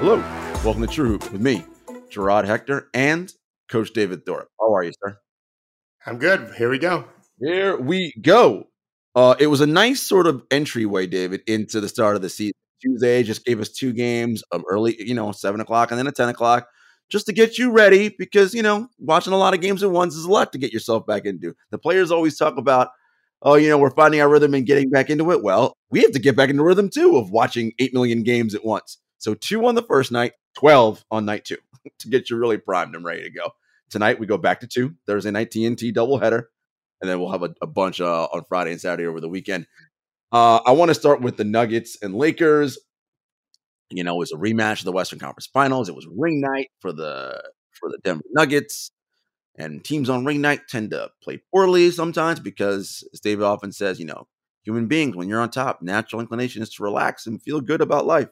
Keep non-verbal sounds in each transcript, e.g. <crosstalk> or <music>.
Hello, welcome to True Hoop with me, Jarod Hector, and Coach David Thorpe. How are you, sir? I'm good. Here we go. Here we go. Uh, it was a nice sort of entryway, David, into the start of the season. Tuesday just gave us two games of early, you know, seven o'clock and then a 10 o'clock just to get you ready because, you know, watching a lot of games at once is a lot to get yourself back into. The players always talk about, oh, you know, we're finding our rhythm and getting back into it. Well, we have to get back into rhythm too of watching 8 million games at once. So two on the first night, 12 on night two <laughs> to get you really primed and ready to go. Tonight we go back to two, Thursday night TNT doubleheader, and then we'll have a, a bunch uh, on Friday and Saturday over the weekend. Uh, I want to start with the Nuggets and Lakers. You know, it was a rematch of the Western Conference Finals. It was ring night for the for the Denver Nuggets. And teams on ring night tend to play poorly sometimes because, as David often says, you know, human beings, when you're on top, natural inclination is to relax and feel good about life.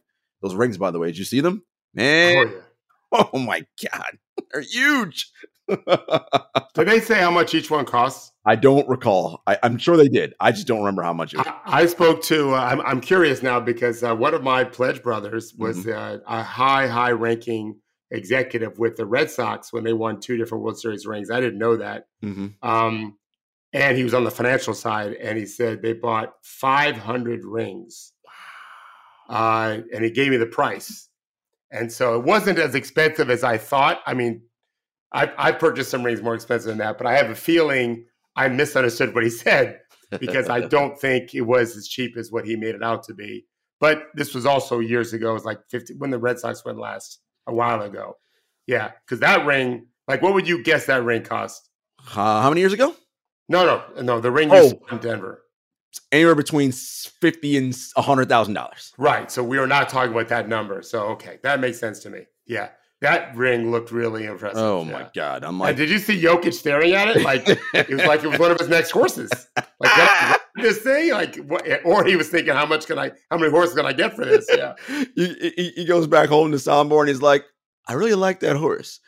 Those rings, by the way, did you see them? Man, oh, yeah. <laughs> oh my God, <laughs> they're huge. did they say how much each one costs? I don't recall. I, am sure they did. I just don't remember how much it was. I, I spoke to. Uh, I'm, I'm, curious now because uh, one of my pledge brothers was mm-hmm. uh, a high, high ranking executive with the Red Sox when they won two different World Series rings. I didn't know that. Mm-hmm. Um, and he was on the financial side, and he said they bought 500 rings. Uh, and he gave me the price. And so it wasn't as expensive as I thought. I mean, I, I purchased some rings more expensive than that, but I have a feeling I misunderstood what he said because I <laughs> don't think it was as cheap as what he made it out to be. But this was also years ago. It was like 50 when the Red Sox went last, a while ago. Yeah, because that ring, like, what would you guess that ring cost? Uh, how many years ago? No, no, no. The ring oh. in Denver. Anywhere between fifty and hundred thousand dollars. Right. So we are not talking about that number. So okay, that makes sense to me. Yeah. That ring looked really impressive. Oh yeah. my god! I'm like, and did you see Jokic staring at it? Like it was like it was one of his next horses. Like this thing, like, what, or he was thinking, how much can I, how many horses can I get for this? Yeah. <laughs> he, he, he goes back home to Sombor and he's like, I really like that horse.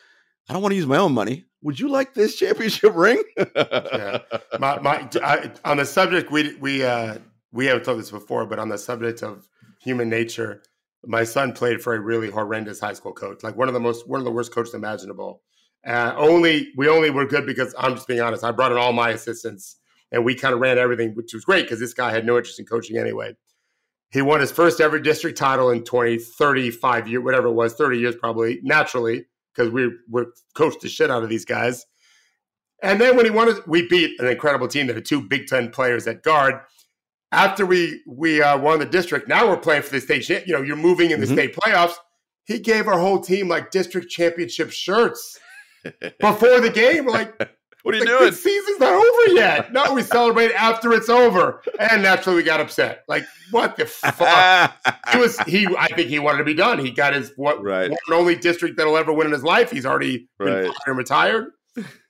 I don't want to use my own money. Would you like this championship <laughs> ring? yeah. My, my, I, on the subject, we we uh, we haven't told this before, but on the subject of human nature, my son played for a really horrendous high school coach, like one of the most one of the worst coaches imaginable. Uh, only we only were good because I'm just being honest. I brought in all my assistants, and we kind of ran everything, which was great because this guy had no interest in coaching anyway. He won his first ever district title in 20, 35 years, whatever it was, 30 years probably, naturally, because we we coached the shit out of these guys. And then when he wanted, we beat an incredible team that had two Big Ten players at guard after we we uh, won the district, now we're playing for the state. You know, you're moving in the mm-hmm. state playoffs. He gave our whole team like district championship shirts <laughs> before the game. We're like, what are you doing? The season's not over yet. No, we celebrate after it's over, and naturally we got upset. Like, what the <laughs> fuck? he was he. I think he wanted to be done. He got his what right. one and only district that'll ever win in his life. He's already right. been retired,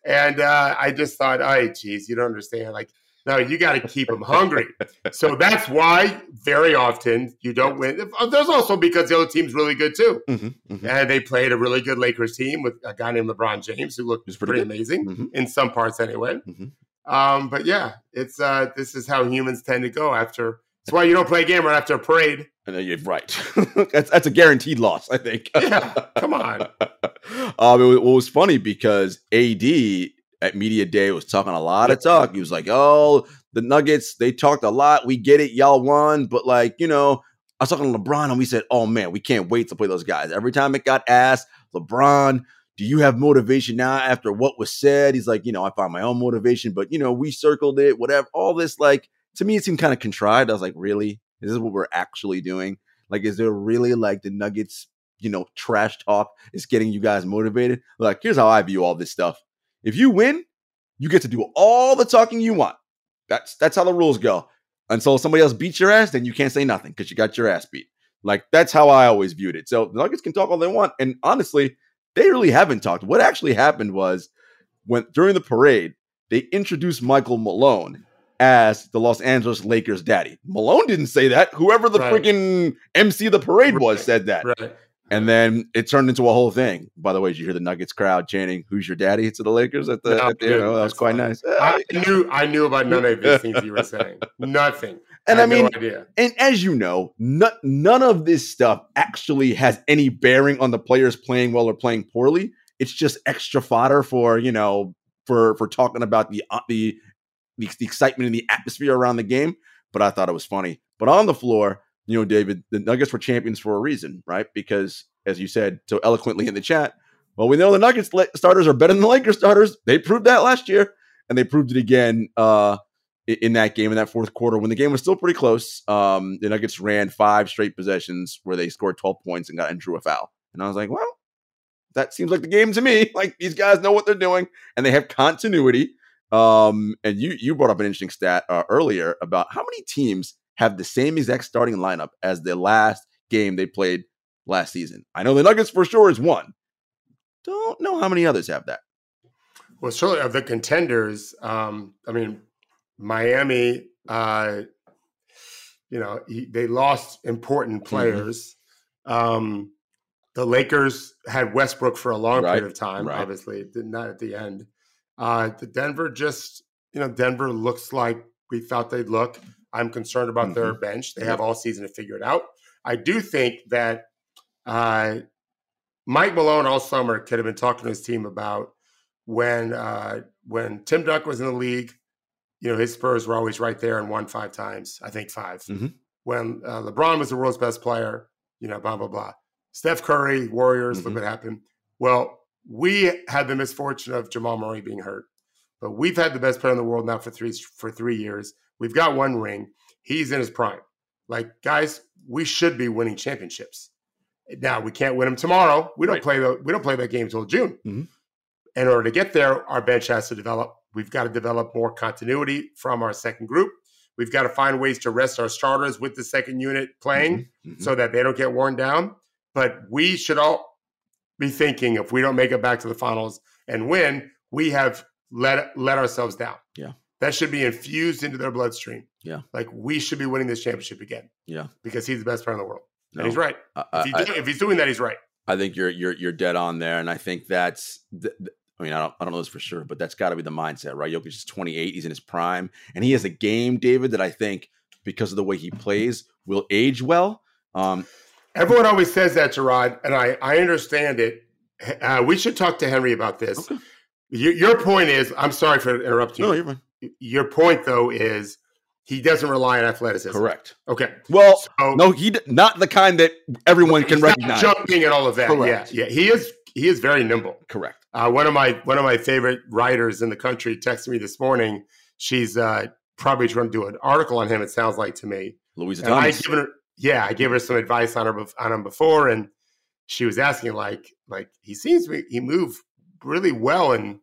and uh, I just thought, oh, geez, you don't understand. Like no, you got to keep them hungry. so that's why very often you don't win. There's also because the other team's really good too. Mm-hmm, mm-hmm. And they played a really good Lakers team with a guy named LeBron James who looked pretty, pretty amazing mm-hmm. in some parts anyway. Mm-hmm. Um, but yeah, it's uh, this is how humans tend to go after. That's why you don't play a game right after a parade. And then you're right. <laughs> that's, that's a guaranteed loss, I think. yeah, come on. <laughs> Um, it, it was funny because AD at media day was talking a lot of talk. He was like, "Oh, the Nuggets, they talked a lot. We get it, y'all won, but like, you know, I was talking to LeBron and we said, "Oh man, we can't wait to play those guys." Every time it got asked, LeBron, do you have motivation now after what was said? He's like, you know, I found my own motivation, but you know, we circled it, whatever. All this, like, to me, it seemed kind of contrived. I was like, really? Is this what we're actually doing? Like, is there really like the Nuggets, you know, trash talk is getting you guys motivated? Like, here's how I view all this stuff. If you win, you get to do all the talking you want. That's that's how the rules go. Until somebody else beats your ass, then you can't say nothing because you got your ass beat. Like that's how I always viewed it. So the Nuggets can talk all they want, and honestly, they really haven't talked. What actually happened was when during the parade, they introduced Michael Malone as the Los Angeles Lakers daddy. Malone didn't say that. Whoever the right. freaking MC of the parade was said that. Right. And then it turned into a whole thing. By the way, did you hear the Nuggets crowd chanting "Who's your daddy?" to the Lakers at the, no, at the you know, that was quite nice. I knew I knew about none of these things you were saying. <laughs> Nothing. And I, I mean, no idea. and as you know, no, none of this stuff actually has any bearing on the players playing well or playing poorly. It's just extra fodder for you know for for talking about the uh, the the, the excitement and the atmosphere around the game. But I thought it was funny. But on the floor, you know, David, the Nuggets were champions for a reason, right? Because as you said so eloquently in the chat, well, we know the Nuggets starters are better than the Lakers starters. They proved that last year, and they proved it again uh, in that game in that fourth quarter when the game was still pretty close. Um, the Nuggets ran five straight possessions where they scored 12 points and got and drew a foul. And I was like, well, that seems like the game to me. <laughs> Like these guys know what they're doing and they have continuity. Um, and you you brought up an interesting stat uh, earlier about how many teams have the same exact starting lineup as the last game they played last season. I know the Nuggets for sure is one. Don't know how many others have that. Well, surely of the contenders, um, I mean, Miami, uh, you know, he, they lost important Mm-hmm. players. Um, the Lakers had Westbrook for a long Right, period of time, right. obviously, not at the end. Uh, the Denver just, you know, Denver looks like we thought they'd look. I'm concerned about their Mm-hmm. bench. They have all season to figure it out. I do think that uh, Mike Malone all summer could have been talking to his team about when uh, when Tim Duncan was in the league. You know, his Spurs were always right there and won five times. I think 5 Mhm. When uh, LeBron was the world's best player, you know, blah blah blah. Steph Curry, Warriors, Mhm. look what happened. Well, we had the misfortune of Jamal Murray being hurt, but we've had the best player in the world now for three for three years. We've got one ring. He's in his prime. Like guys, we should be winning championships. Now we can't win them tomorrow. We don't Right. play the we don't play that game until June. Mhm. In order to get there, our bench has to develop. We've got to develop more continuity from our second group. We've got to find ways to rest our starters with the second unit playing Mhm. so that they don't get worn down. But we should all be thinking if we don't make it back to the finals and win, we have let let ourselves down. Yeah. That should be infused into their bloodstream. Yeah. Like we should be winning this championship again Yeah. because he's the best player in the world. No, And he's right. I- If, he I- if he's doing that, he's right. I think you're you're you're dead on there, and I think that's. th- th- I mean, I don't I don't know this for sure, but that's got to be the mindset, right? Jokic is 28, he's in his prime, and he has a game, David, that I think because of the way he plays will age well. Um, Everyone always says that, Jarod, and I, I understand it. Uh, we should talk to Henry about this. Okay. Your, your point is, I'm sorry for interrupting no, you. you're fine. Your point, though, is he doesn't rely on athleticism. correct. Okay. Well, So no, he not the kind that everyone can recognize. jumping and all of that. Correct. Yeah, yeah. He is he is very nimble. Correct. Uh, one of my one of my favorite writers in the country texted me this morning. She's uh, probably trying to do an article on him. It sounds like to me. Louisa And I given her, yeah, I gave her some advice on her on him before, and she was asking like, like he seems to be, he moved really well, and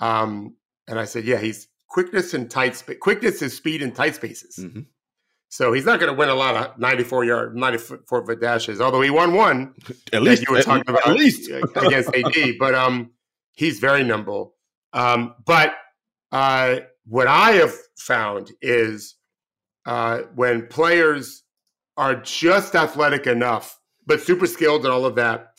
um, and I said, yeah, he's quickness and tight spa- quickness is speed in tight spaces. Mhm. So he's not going to win a lot of ninety four yard, ninety four foot dashes. Although he won one <laughs> At least you were talking about At least. against AD, <laughs> but um, he's very nimble. Um, but uh, what I have found is uh, when players are just athletic enough, but super skilled and all of that,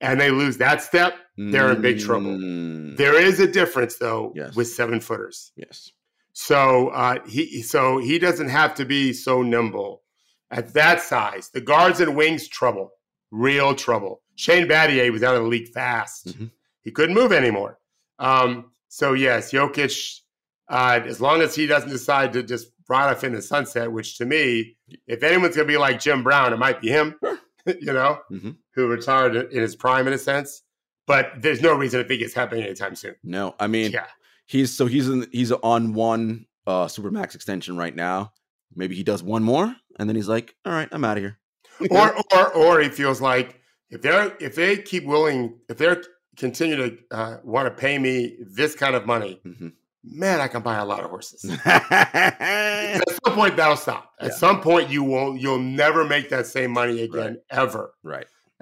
and they lose that step, they're in big trouble. Mm, there is a difference though Yes. with seven footers. yes. So uh, he so he doesn't have to be so nimble at that size. The guards and wings trouble, real trouble. Shane Battier was out of the league fast. Mhm. He couldn't move anymore. Um, so yes, Jokic, uh, as long as he doesn't decide to just ride off in the sunset, which to me, if anyone's going to be like Jim Brown, it might be him. <laughs> you know, Mhm. who retired in his prime in a sense. But there's no reason to think it's happening anytime soon. No, I mean, Yeah. he's so he's in he's on one uh supermax extension right now. Maybe he does one more, and then he's like, "All right, I'm out of here." <laughs> or or or he feels like if they're if they keep willing if they're continue to uh, want to pay me this kind of money, Mhm. man, I can buy a lot of horses. <laughs> At some point, that'll stop. At Yeah. some point, you won't. You'll never make that same money again, ever.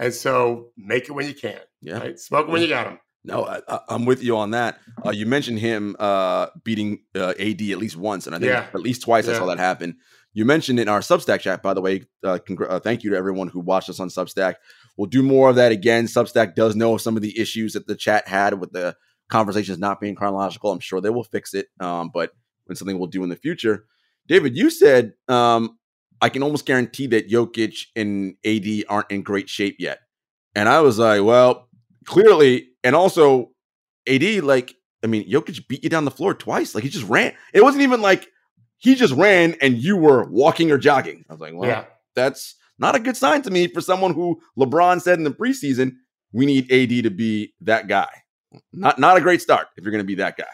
And so, make it when you can. Yeah. Right? Smoke when you got them. No, I, I'm with you on that. Uh, you mentioned him uh, beating uh, AD at least once, and I think Yeah. at least twice I saw that happen. You mentioned in our Substack chat, by the way. Uh, congr- uh, thank you to everyone who watched us on Substack. We'll do more of that again. Substack does know some of the issues that the chat had with the conversations not being chronological. I'm sure they will fix it, um, but when something we'll do in the future. David, you said um, I can almost guarantee that Jokic and AD aren't in great shape yet. And I was like, well, clearly, and also AD, like, I mean, Jokic beat you down the floor twice. Like he just ran. It wasn't even like he just ran and you were walking or jogging. I was like, well, yeah. that's not a good sign to me for someone who LeBron said in the preseason, we need AD to be that guy. Not not a great start if you're going to be that guy.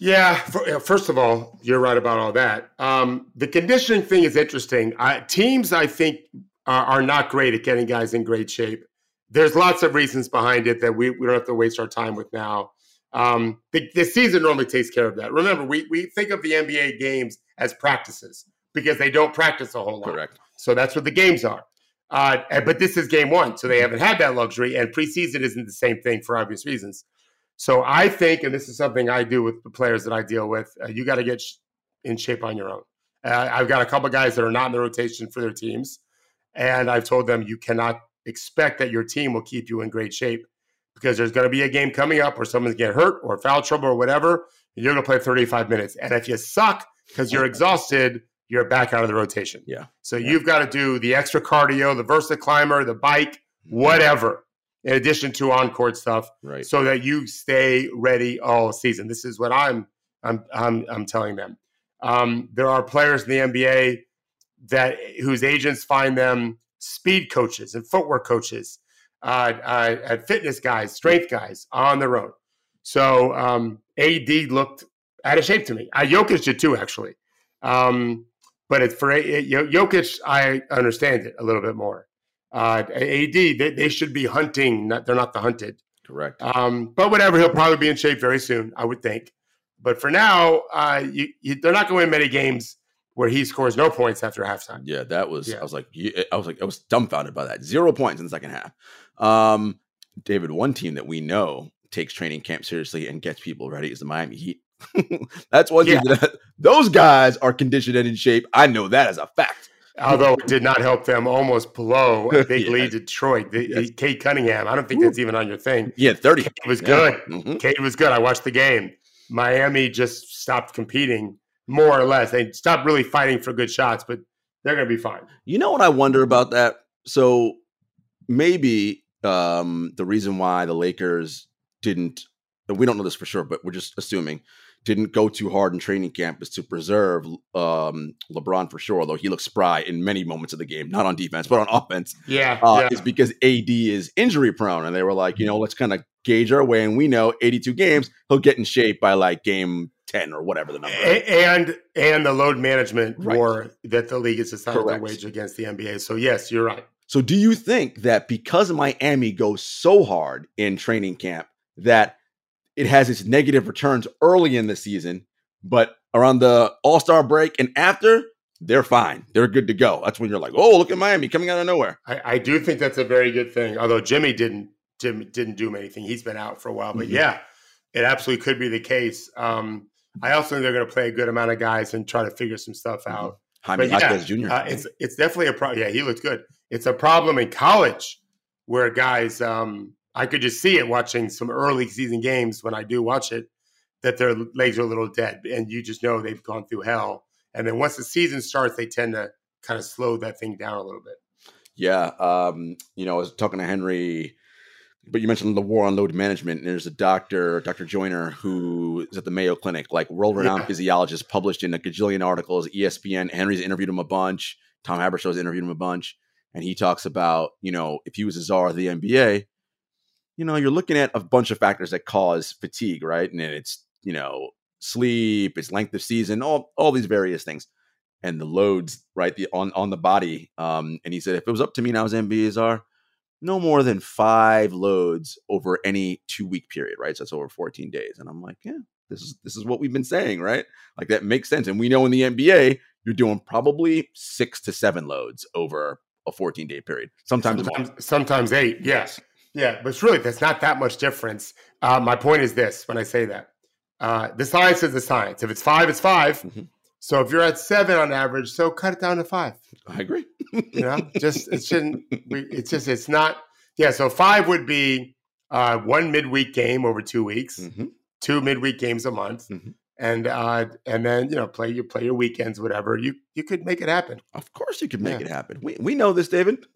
Yeah, for, first of all, you're right about all that. Um, the conditioning thing is interesting. I, teams, I think, are, are, not great at getting guys in great shape. There's lots of reasons behind it that we, we don't have to waste our time with now. Um, the, the, season normally takes care of that. Remember, we, we think of the NBA games as practices because they don't practice a whole lot. Correct. So that's what the games are. Uh, but this is game one, so they haven't had that luxury, and preseason isn't the same thing for obvious reasons. So I think, and this is something I do with the players that I deal with, uh, you got to get sh- in shape on your own. Uh, I've got a couple guys that are not in the rotation for their teams, and I've told them you cannot expect that your team will keep you in great shape because there's going to be a game coming up where someone's get hurt or foul trouble or whatever, and you're going to play 35 minutes. And if you suck because you're exhausted, you're back out of the rotation. Yeah. So yeah. you've got to do the extra cardio, the VersaClimber, the bike, whatever in addition to on court stuff, right. so that you stay ready all season. This is what I'm I'm I'm, I'm telling them. Um, there are players in the NBA that whose agents find them speed coaches and footwork coaches, uh, uh, fitness guys, strength guys on their own. So um, AD looked out of shape to me. I Jokic did too, actually. Um, but it's for Jokic, I understand it a little bit more uh, AD, they, they should be hunting. Not, they're not the hunted. Correct. Um, but whatever, he'll probably be in shape very soon, I would think. But for now, uh, you, you, they're not going to win many games where he scores no points after halftime. Yeah, that was. Yeah. I was like, I was like, I was dumbfounded by that. Zero points in the second half. Um, David, one team that we know takes training camp seriously and gets people ready is the Miami Heat. <laughs> That's one yeah. thing that those guys are conditioned and in shape. I know that as a fact although it did not help them almost blow <laughs> a big yeah. lead Detroit. The, yes. Cade Cunningham, I don't think Ooh. that's even on your thing. Yeah, 30. Cade was good. Yeah. Mm-hmm. Cade was good. I watched the game. Miami just stopped competing more or less. They stopped really fighting for good shots, but they're going to be fine. You know what I wonder about that? So maybe um, the reason why the Lakers didn't, we don't know this for sure, but we're just assuming didn't go too hard in training camp is to preserve um, LeBron for sure, although he looks spry in many moments of the game, not on defense, but on <laughs> offense. Yeah, uh, yeah. Is because AD is injury prone. And they were like, you know, let's kind of gauge our way. And we know 82 games, he'll get in shape by like game 10 or whatever the number and and the load management right. war that the league has decided Correct. to wage against the NBA. So yes, you're right. So do you think that because Miami goes so hard in training camp that it has its negative returns early in the season, but around the All Star break and after, they're fine. They're good to go. That's when you're like, oh, look at Miami coming out of nowhere. I, I do think that's a very good thing. Although Jimmy didn't Jimmy didn't do anything. He's been out for a while, but mm-hmm. yeah, it absolutely could be the case. Um, I also think they're going to play a good amount of guys and try to figure some stuff mm-hmm. out. Jaime yeah, Jr. Uh, it's it's definitely a problem. Yeah, he looks good. It's a problem in college where guys um, I could just see it watching some early season games when I do watch it that their legs are a little dead, and you just know they've gone through hell. And then once the season starts, they tend to kind of slow that thing down a little bit. Yeah, um, you know, I was talking to Henry, but you mentioned the war on load management. And there's a doctor, Dr. Joyner, who is at the Mayo Clinic, like world-renowned yeah. physiologist, published in a gajillion articles. ESPN, Henry's interviewed him a bunch. Tom Haberstroh's interviewed him a bunch, and he talks about, you know, if he was a czar of the NBA, you know, you're looking at a bunch of factors that cause fatigue, right? And it's, you know, sleep, it's length of season, all all these various things. And the loads, right, the on on the body. Um, and he said if it was up to me and I was czar, no more than five loads over any two week period, right? So that's over 14 days. And I'm like, yeah, this is this is what we've been saying, right? Like that makes sense. And we know in the NBA, you're doing probably six to seven loads over a 14 day period. Sometimes sometimes, sometimes eight. Yes. Yeah, but it's really that's not that much difference. Uh, my point is this: when I say that, uh, the science is the science. If it's five, it's 5 mm-hmm. So if you're at seven on average, so cut it down to five. I agree. <laughs> you know, just it shouldn't. <laughs> It's just it's not. Yeah, so five would be uh, one midweek game over two weeks, mm-hmm. two midweek games a month, mm-hmm. And uh, and then you know play you play your weekends, whatever. You you could make it happen. Of course, you could make Yeah. it happen. We we know this, David.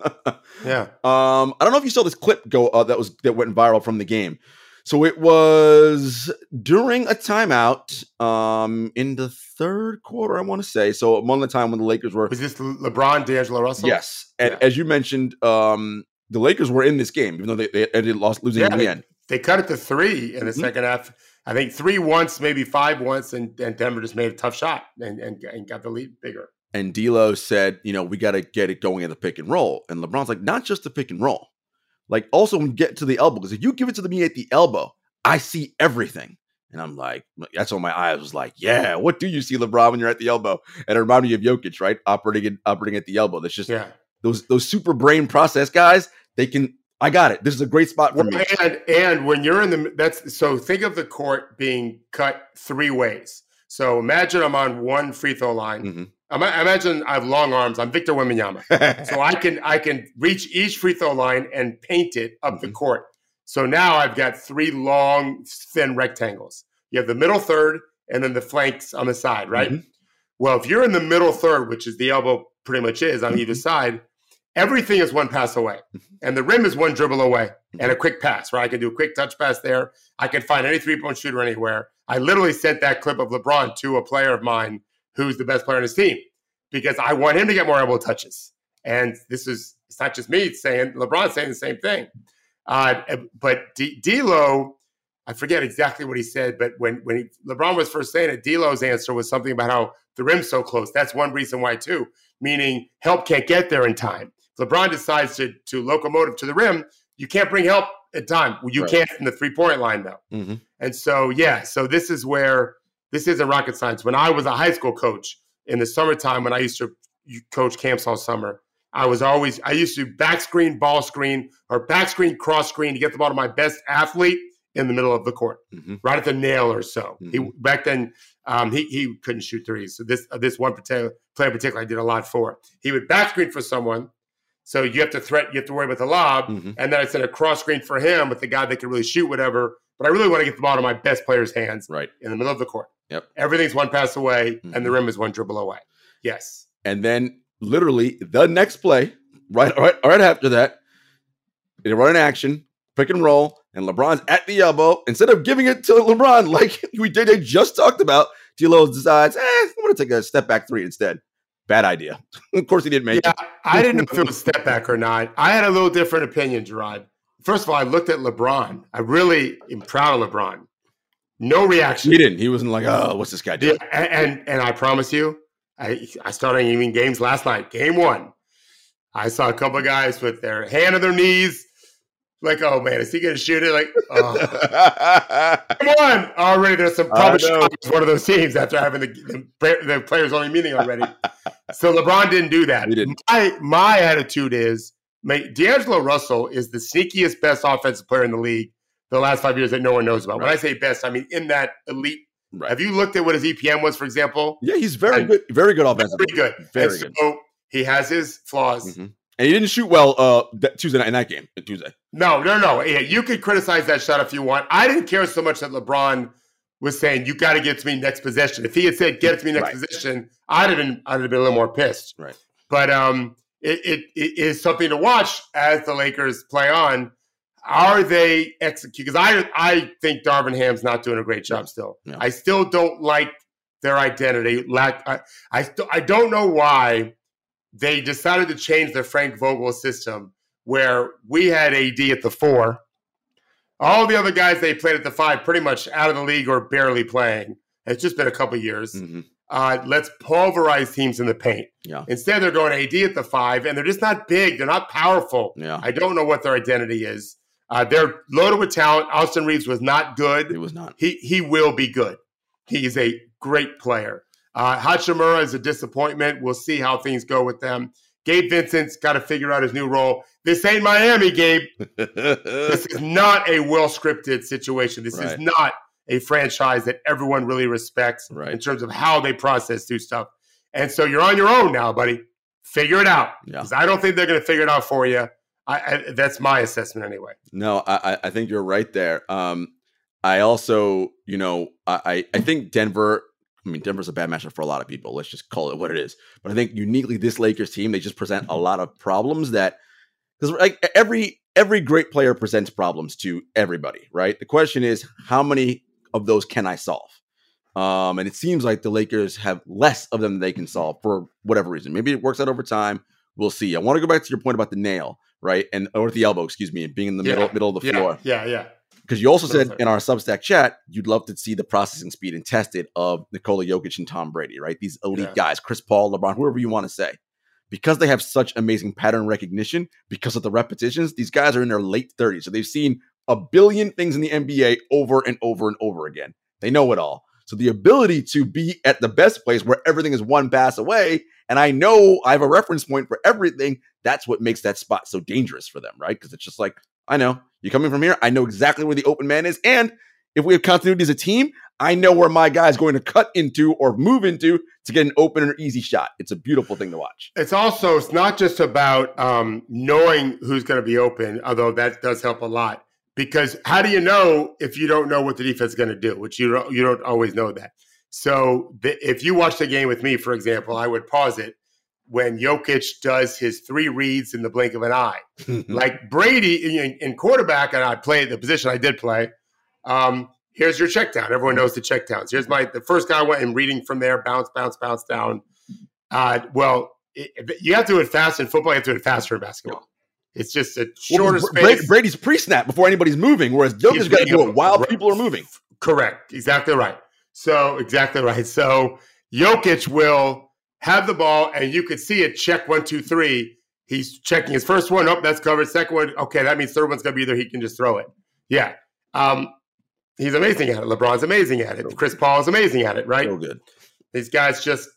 Yeah. <laughs> Um, I don't know if you saw this clip go uh, that was that went viral from the game. So it was during a timeout um, in the third quarter, I want to say. So among the time when the Lakers were Was this Le- LeBron, D'Angelo Russell? yes, and Yeah. as you mentioned, um, the Lakers were in this game, even though they, they ended lost losing Yeah, in the end. They cut it to three in the Mhm. second half. I think three once, maybe five once, and, and Denver just made a tough shot and, and, and got the lead bigger. And D'Lo said, you know, we got to get it going in the pick and roll. And LeBron's like, not just the pick and roll, like also when you get to the elbow, because if you give it to me at the elbow, I see everything. And I'm like, that's when my eyes was like, yeah, what do you see, LeBron, when you're at the elbow? And it reminded me of Jokic, right? Operating in, operating at the elbow. That's just Yeah. those those super brain process guys. They can. I got it. This is a great spot for Well, me. and and when you're in the that's so think of the court being cut three ways. So imagine I'm on one free throw line. Mhm. Ima- Imagine I have long arms. I'm Victor Wembanyama. <laughs> so I can I can reach each free throw line and paint it up the Mhm. court. So now I've got three long thin rectangles. You have the middle third and then the flanks on the side, right? Mhm. Well, if you're in the middle third, which is the elbow pretty much is on either Mhm. side, everything is one pass away. Mhm. And the rim is one dribble away and a quick pass, right? I can do a quick touch pass there. I can find any three point shooter anywhere. I literally sent that clip of LeBron to a player of mine who's the best player on his team because I want him to get more elbow touches. And this is, it's not just me saying, LeBron's saying the same thing. Uh, but D- D'Lo, I forget exactly what he said, but when when he, LeBron was first saying it, D'Lo's answer was something about how the rim's so close. That's one reason why too, meaning help can't get there in time. LeBron decides to to locomotive to the rim, you can't bring help at time. You Right. can't from the three point line though. Mhm. And so yeah, so this is where this isn't rocket science. When I was a high school coach in the summertime, when I used to coach camps all summer, I was always I used to back screen, ball screen, or back screen, cross screen to get the ball to my best athlete in the middle of the court, Mhm. right at the nail or so. He Mhm. back then um, he he couldn't shoot threes. So this uh, this one particular player in particular I did a lot for. He would back screen for someone, so you have to threat, you have to worry about the lob, Mhm. and then I sent a cross screen for him with the guy that can really shoot whatever. But I really want to get the ball to my best player's hands Right. in the middle of the court. Yep. Everything's one pass away, and the Mhm. rim is one dribble away. Yes. And then literally the next play, right, right, right after that, they run an action, pick and roll, and LeBron's at the elbow. Instead of giving it to LeBron <laughs> like we did, they just talked about, D'Lo decides, eh, I'm going to take a step back three instead. Bad idea. <laughs> of course, he didn't make Yeah, it. I didn't know if it was step back or not. I had a little different opinion, Jarod. First of all, I looked at LeBron. I really am proud of LeBron. No reaction. He didn't. He wasn't like, oh, what's this guy doing? Yeah, and, and and I promise you, I I started even games last night. Game one, I saw a couple of guys with their hand on their knees, like, oh man, is he going to shoot it? Like, oh. <laughs> come on! Already, there's some know. one of those teams after having the, the the players only meeting already. <laughs> so LeBron didn't do that. He didn't. My my attitude is, mate, D'Angelo Russell is the sneakiest, best offensive player in the league the last five years that no one knows about. When I say best, I mean in that elite. Right. Have you looked at what his EPM was, for example? Yeah, he's very good. Very good offensively. Pretty good. Very and good. So he has his flaws. Mhm. And he didn't shoot well uh that Tuesday night in that game. Tuesday. No, no, no. Yeah, you could criticize that shot if you want. I didn't care so much that LeBron was saying you got to get to me next possession. If he had said get it to me next Right. possession, I'd have been I'd have been a little more pissed. Right. But um, it, it, it is something to watch as the Lakers play on. Are they execute? Because I I think Darvin Ham's not doing a great job still. Yeah. I still don't like their identity. Lack I I, still, I don't know why they decided to change their Frank Vogel system where we had AD at the four. All the other guys they played at the five pretty much out of the league or barely playing. It's just been a couple years. Mhm. Uh, let's pulverize teams in the paint. Yeah. Instead, they're going AD at the five, and they're just not big. They're not powerful. Yeah. I don't know what their identity is. Uh, they're loaded with talent. Austin Reaves was not good It was not. he he will be good. He is a great player. Uh, Hachimura is a disappointment. We'll see how things go with them. Gabe Vincent's got to figure out his new role. This ain't Miami, Gabe. <laughs> This is not a well scripted situation. This Right. is not a franchise that everyone really respects Right. in terms of how they process through stuff. And so you're on your own now, buddy. Figure it out. Yeah. 'Cause I don't think they're going to figure it out for you. I, I, that's my assessment anyway. No, I, I- I think you're right there. Um, I also, you know, I I think Denver. I mean, Denver's a bad matchup for a lot of people. Let's just call it what it is. But I think uniquely this Lakers team, they just present a lot of problems that because like every every great player presents problems to everybody, right? The question is, how many of those can I solve? Um, and it seems like the Lakers have less of them than they can solve for whatever reason. Maybe it works out over time. We'll see. I want to go back to your point about the nail, right? And or the elbow, excuse me, and being in the yeah. middle middle of the yeah. floor. Yeah, yeah. Because you also said in our Substack chat, you'd love to see the processing speed and tested of Nikola Jokic and Tom Brady, right? These elite yeah. guys, Chris Paul, LeBron, whoever you want to say. Because they have such amazing pattern recognition, because of the repetitions, these guys are in their late 30s. So they've seen a billion things in the NBA over and over and over again. They know it all. So the ability to be at the best place where everything is one pass away, and I know I have a reference point for everything, that's what makes that spot so dangerous for them, right? Because it's just like, I know you're coming from here. I know exactly where the open man is. And if we have continuity as a team, I know where my guy is going to cut into or move into to get an open or easy shot. It's a beautiful thing to watch. It's also it's not just about um, knowing who's going to be open, although that does help a lot. Because how do you know if you don't know what the defense is going to do? Which you don't you don't always know that. So the, if you watch the game with me, for example, I would pause it when Jokic does his three reads in the blink of an eye. <laughs> like Brady in, in, quarterback, and I played the position I did play. Um, here's your check down. Everyone knows the check downs. Here's my the first guy went and reading from there, bounce, bounce, bounce down. Uh, well, it, you have to do it fast in football. You have to do it faster in basketball. It's just a shorter well, space. Brady's pre-snap before anybody's moving, whereas Jokic's got to do it while right. people are moving. Correct. Exactly right. So exactly right. So Jokic will have the ball, and you could see it check one, two, three. He's checking his first one. Oh, that's covered. Second one, okay, that means third one's gonna be there. He can just throw it. Yeah. Um, he's amazing at it. LeBron's amazing at it. Chris Paul is amazing at it, right? So good. These guys just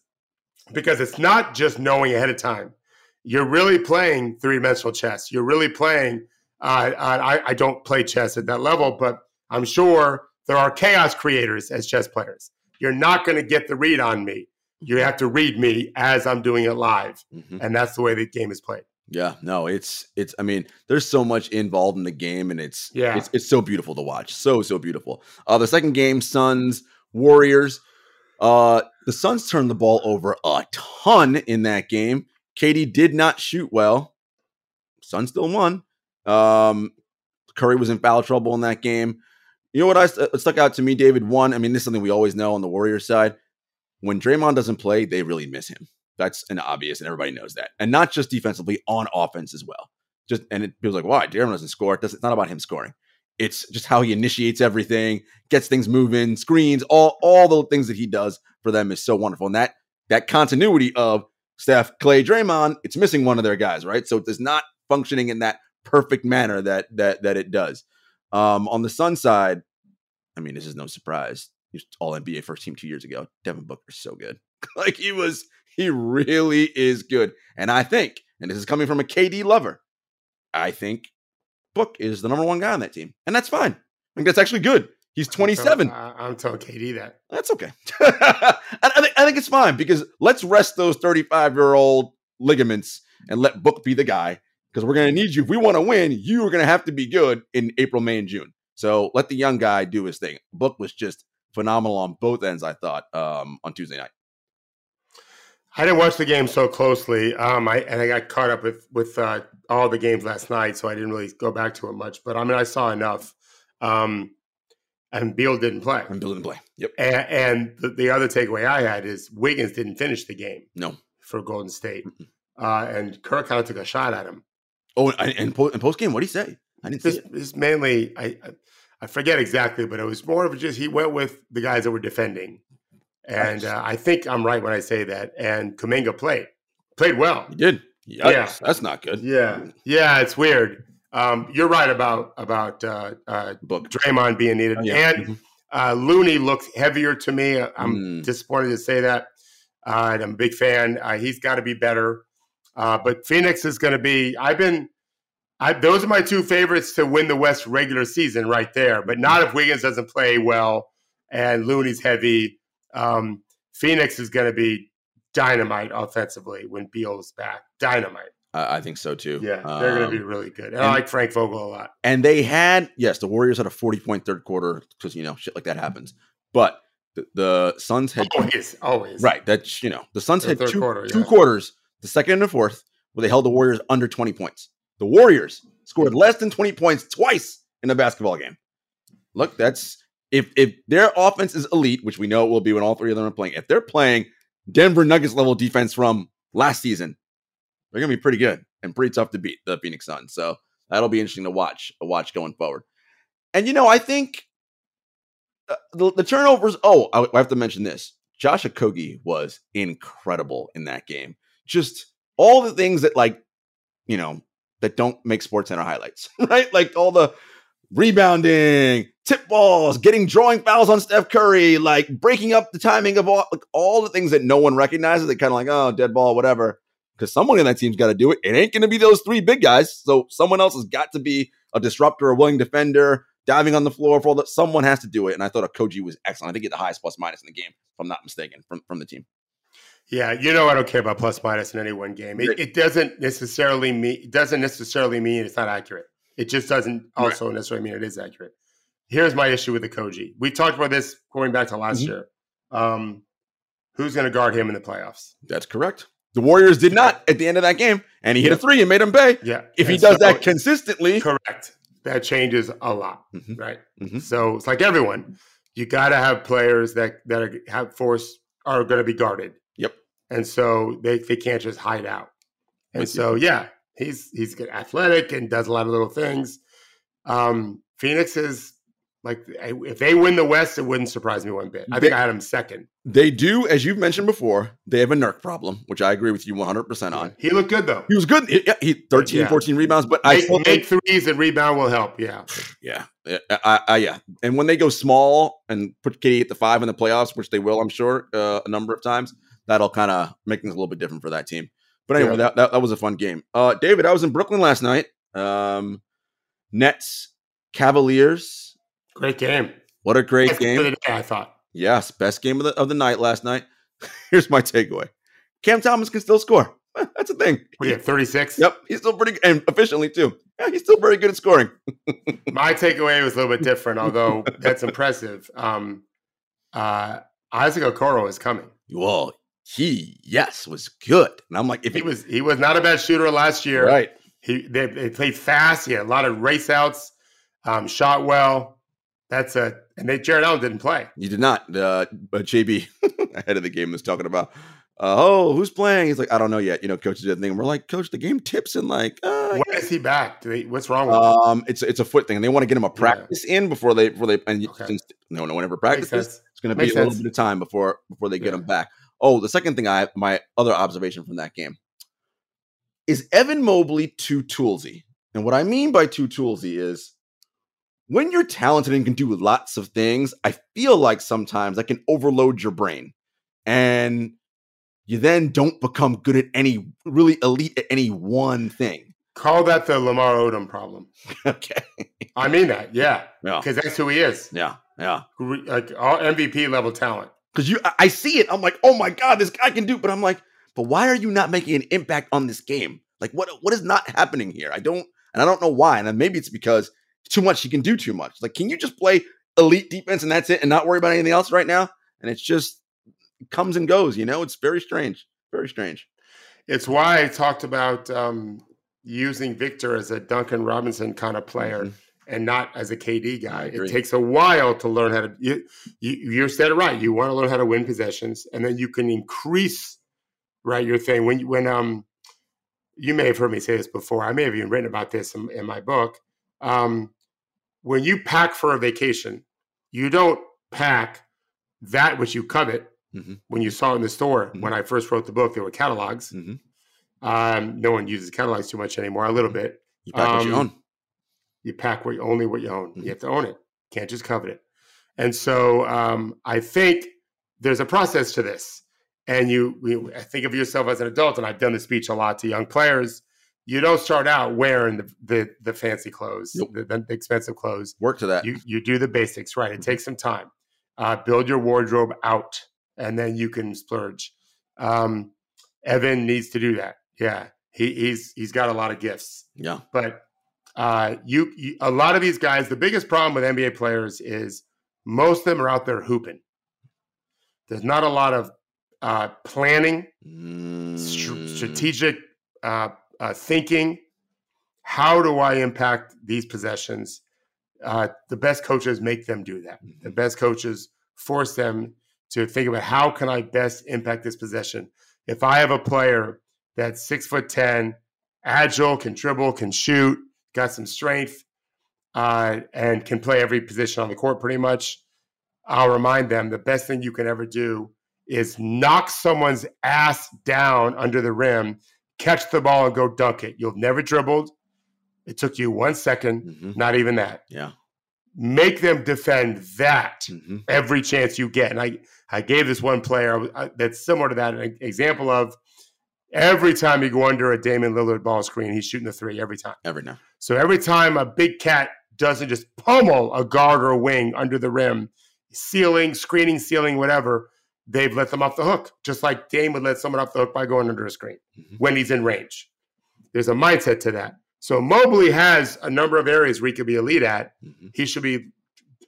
because it's not just knowing ahead of time. You're really playing three dimensional chess. You're really playing. Uh, I, I don't play chess at that level, but I'm sure there are chaos creators as chess players. You're not going to get the read on me. You have to read me as I'm doing it live, mm-hmm. and that's the way the game is played. Yeah, no, it's it's. I mean, there's so much involved in the game, and it's yeah, it's, it's so beautiful to watch. So so beautiful. Uh, the second game, Suns Warriors. Uh, the Suns turned the ball over a ton in that game. KD did not shoot well. Suns still won. Um, Curry was in foul trouble in that game. You know what I uh, stuck out to me, David? One, I mean, this is something we always know on the Warriors side when Draymond doesn't play, they really miss him. That's an obvious, and everybody knows that. And not just defensively, on offense as well. Just and it feels like, why Draymond doesn't score? It doesn't, it's not about him scoring. It's just how he initiates everything, gets things moving, screens, all all the things that he does for them is so wonderful. And that that continuity of Steph, Clay, Draymond, it's missing one of their guys, right? So it is not functioning in that perfect manner that that that it does. Um, on the Sun side, I mean, this is no surprise he was all NBA first team two years ago. Devin Booker's so good. <laughs> like he was, he really is good. And I think, and this is coming from a KD lover, I think Book is the number one guy on that team. And that's fine. I think that's actually good. He's 27. I'm telling, KD that. That's okay. <laughs> I, think, I think it's fine because let's rest those 35 year old ligaments and let Book be the guy because we're going to need you. If we want to win, you are going to have to be good in April, May, and June. So let the young guy do his thing. Book was just phenomenal on both ends. I thought um, on Tuesday night. I didn't watch the game so closely, um, I, and I got caught up with with uh, all the games last night, so I didn't really go back to it much. But I mean, I saw enough. Um, and Beal didn't play. And Beal didn't play. Yep. And, and the, the, other takeaway I had is Wiggins didn't finish the game. No. For Golden State, uh, and Kerr kind of took a shot at him. Oh, and, and post game, what did he say? I didn't see this, it. This mainly, I, I forget exactly, but it was more of just he went with the guys that were defending, and uh, I think I'm right when I say that. And Kuminga played played well. He did. Yikes. Yeah, that's not good. Yeah, yeah, it's weird. Um, you're right about about uh, uh, Book Draymond being needed, yeah. and mm-hmm. uh, Looney looks heavier to me. I'm mm. disappointed to say that. Uh, I'm a big fan. Uh, he's got to be better. Uh, but Phoenix is going to be. I've been I, those are my two favorites to win the West regular season right there, but not if Wiggins doesn't play well and Looney's heavy. Um, Phoenix is going to be dynamite offensively when Beal's back. Dynamite. I, think so too. Yeah, they're going to be Um, really good. And and- I like Frank Vogel a lot. and they had yes, the Warriors had a forty point third quarter because you know shit like that happens. But the, the Suns had Always, always. right. That's you know the Suns The had two, quarter, two quarters, the second and the fourth, where they held the Warriors under twenty points. The Warriors scored less than twenty points twice in a basketball game. Look, that's if if their offense is elite, which we know it will be when all three of them are playing. If they're playing Denver Nuggets level defense from last season, they're gonna be pretty good and pretty tough to beat the Phoenix Suns. So that'll be interesting to watch a watch going forward. And you know, I think uh, the, the turnovers. Oh, I, I have to mention this. Josh Okogie was incredible in that game. Just all the things that like, you know, that don't make Sports Center highlights, <laughs> right? Like all the rebounding, tip balls, getting drawing fouls on Steph Curry, like breaking up the timing of all like all the things that no one recognizes. They kind of like, oh, dead ball, whatever. Because someone in that team's got to do it. It ain't going to be those three big guys. So someone else has got to be a disruptor, a willing defender, diving on the floor for all that. Someone has to do it. And I thought Okogie was excellent. I think he had the highest plus minus in the game, if I'm not mistaken, from, from the team. Yeah, you know I don't care about plus minus in any one game. It, it doesn't necessarily mean it doesn't necessarily mean it's not accurate. It just doesn't Right. also necessarily mean it is accurate. Here's my issue with Okogie. We talked about this going back to last Mhm. year. Um, who's going to guard him in the playoffs? That's correct. The Warriors did not at the end of that game, and he hit a three and made him pay. Yeah, If he does so- that consistently, correct. That changes a lot, Mhm. right? Mhm. So it's like everyone. You got to have players that that are, have force are going to be guarded. Yep. And so they they can't just hide out. And With you. so yeah, he's he's good athletic and does a lot of little things. Um, Phoenix is like if they win the West, it wouldn't surprise me one bit. I think They- I had him second. they do, as you've mentioned before, they have a Nurk problem, which I agree with you 100% on. He looked good though. He was good. He, yeah, he 13, Yeah. 14 rebounds, but I Make, still make think, threes and rebound will help. Yeah, <sighs> yeah, yeah, I, I, yeah. And when they go small and put KD at the five in the playoffs, which they will, I'm sure, uh, a number of times, that'll kind of make things a little bit different for that team. But anyway, Yeah. that, that, that was a fun game. Uh, David, I was in Brooklyn last night. Um, Nets, Cavaliers. great game. What a great Best game. day, I thought. Yes, best game of the of the night last night. <laughs> Here's my takeaway: Cam Thomas can still score. <laughs> That's a thing. Do have? Thirty six. Yep, he's still pretty and efficiently too. Yeah, he's still very good at scoring. <laughs> My takeaway was a little bit different, although that's impressive. Um, uh, Isaac Okoro is coming. Well, he yes was good, and I'm like, if He was he was not a bad shooter last year. right, He they, they played fast. He had a lot of race outs. Um, shot well. That's a and they Jarrett Allen didn't play. you did not. Uh, but JB <laughs> ahead of the game was talking about, uh, oh, who's playing? He's like, I don't know yet. You know, coach did the thing. And we're like, coach, the game tips in like, uh, When is he back? Do they, what's wrong with him? um, it's it's a foot thing, and they want to get him a practice in before they before they and Okay. since no no one ever practices. It's going to be a little sense. bit of time before before they get Yeah. him back. Oh, the second thing I my other observation from that game is Evan Mobley too toolsy, and what I mean by too toolsy is when you're talented and can do lots of things. I feel like sometimes I can overload your brain, and you then don't become good at any really elite at any one thing. Call that the Lamar Odom problem. <laughs> okay, I mean that, yeah, yeah, because that's who he is. yeah, yeah. Like all MVP level talent. Because you I- see it. I'm like, oh my god, this guy can do. But I'm like, but why are you not making an impact on this game? Like, what what is not happening here? I don't, and I don't know why. And then maybe it's because too much. He can do too much. Like, can you just play elite defense and that's it, and not worry about anything else right now? And it's just it comes and goes. You know, it's very strange. Very strange. It's why I talked about um, using Victor as a Duncan Robinson kind of player Mhm. And not as a KD guy. It takes a while to learn how to. You, you you said it right. You want to learn how to win possessions, and then you can increase right your thing. When you- when um, you may have heard me say this before. I may have even written about this in, in my book. Um, when you pack for a vacation, you don't pack that which you covet. Mhm. When you saw it in the store, Mhm. when I first wrote the book, there were catalogs. Mhm. Um, no one uses catalogs too much anymore. A little bit. You pack what you Um, own. You pack what you, only what you own. Mhm. You have to own it. Can't just covet it. And so um, I think there's a process to this. And you, you think of yourself as an adult, and I've done this speech a lot to young players. You don't start out wearing the the, the fancy clothes, Nope. the, the expensive clothes. Work to that. You you do the basics right. It Mhm. takes some time. Uh, build your wardrobe out, and then you can splurge. Um, Evan needs to do that. Yeah, He, he's he's got a lot of gifts. Yeah. But uh, you, you a lot of these guys, the biggest problem with NBA players is most of them are out there hooping. There's not a lot of uh, planning, Mm. str- strategic uh, uh, thinking. How do I impact these possessions? Uh, the best coaches make them do that. The best coaches force them to think about how can I best impact this possession. If I have a player that's six foot ten, agile, can dribble, can shoot, got some strength, uh, and can play every position on the court pretty much, I'll remind them the best thing you can ever do is knock someone's ass down under the rim, catch the ball, and go dunk it. You've never dribbled. It took you one second, Mhm. not even that. Yeah. Make them defend that Mhm. every chance you get. And I, I gave this one player that's similar to that an example of every time you go under a Damian Lillard ball screen, he's shooting the three every time. Every now. So every time a big cat doesn't just pummel a guard or a wing under the rim, ceiling, screening, ceiling, whatever, they've let them off the hook, just like Dame would let someone off the hook by going under a screen Mhm. when he's in range. There's a mindset to that. So Mobley has a number of areas where he could be elite at. Mhm. He should be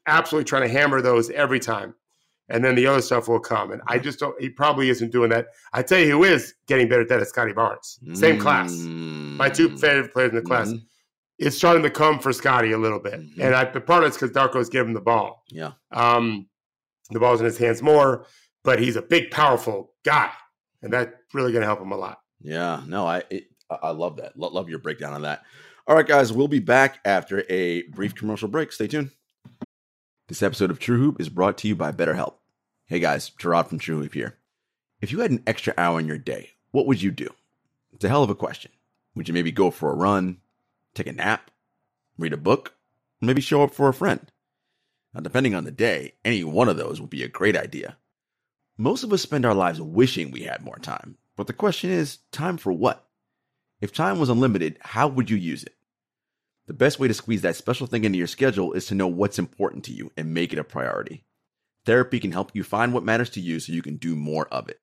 absolutely trying to hammer those every time. And then the other stuff will come. And I just don't, he probably isn't doing that. I tell you who is getting better at that is Scottie Barnes. Same class. My two Mm. favorite players in the class Mhm. it's starting to come for Scottie a little bit. Mhm. And I, the part of it's because Darko's giving him the ball. Yeah. Um, the ball's in his hands more, but he's a big, powerful guy. And that's really going to help him a lot. Yeah, no, I it, I love that. Lo- love your breakdown on that. All right, guys, we'll be back after a brief commercial break. Stay tuned. This episode of True Hoop is brought to you by BetterHelp. Hey guys, Jarod from True Hoop here. If you had an extra hour in your day, what would you do? It's a hell of a question. Would you maybe go for a run, take a nap, read a book, maybe show up for a friend? Now, depending on the day, any one of those would be a great idea. Most of us spend our lives wishing we had more time, but the question is time for what? If time was unlimited, how would you use it? The best way to squeeze that special thing into your schedule is to know what's important to you and make it a priority. Therapy can help you find what matters to you so you can do more of it.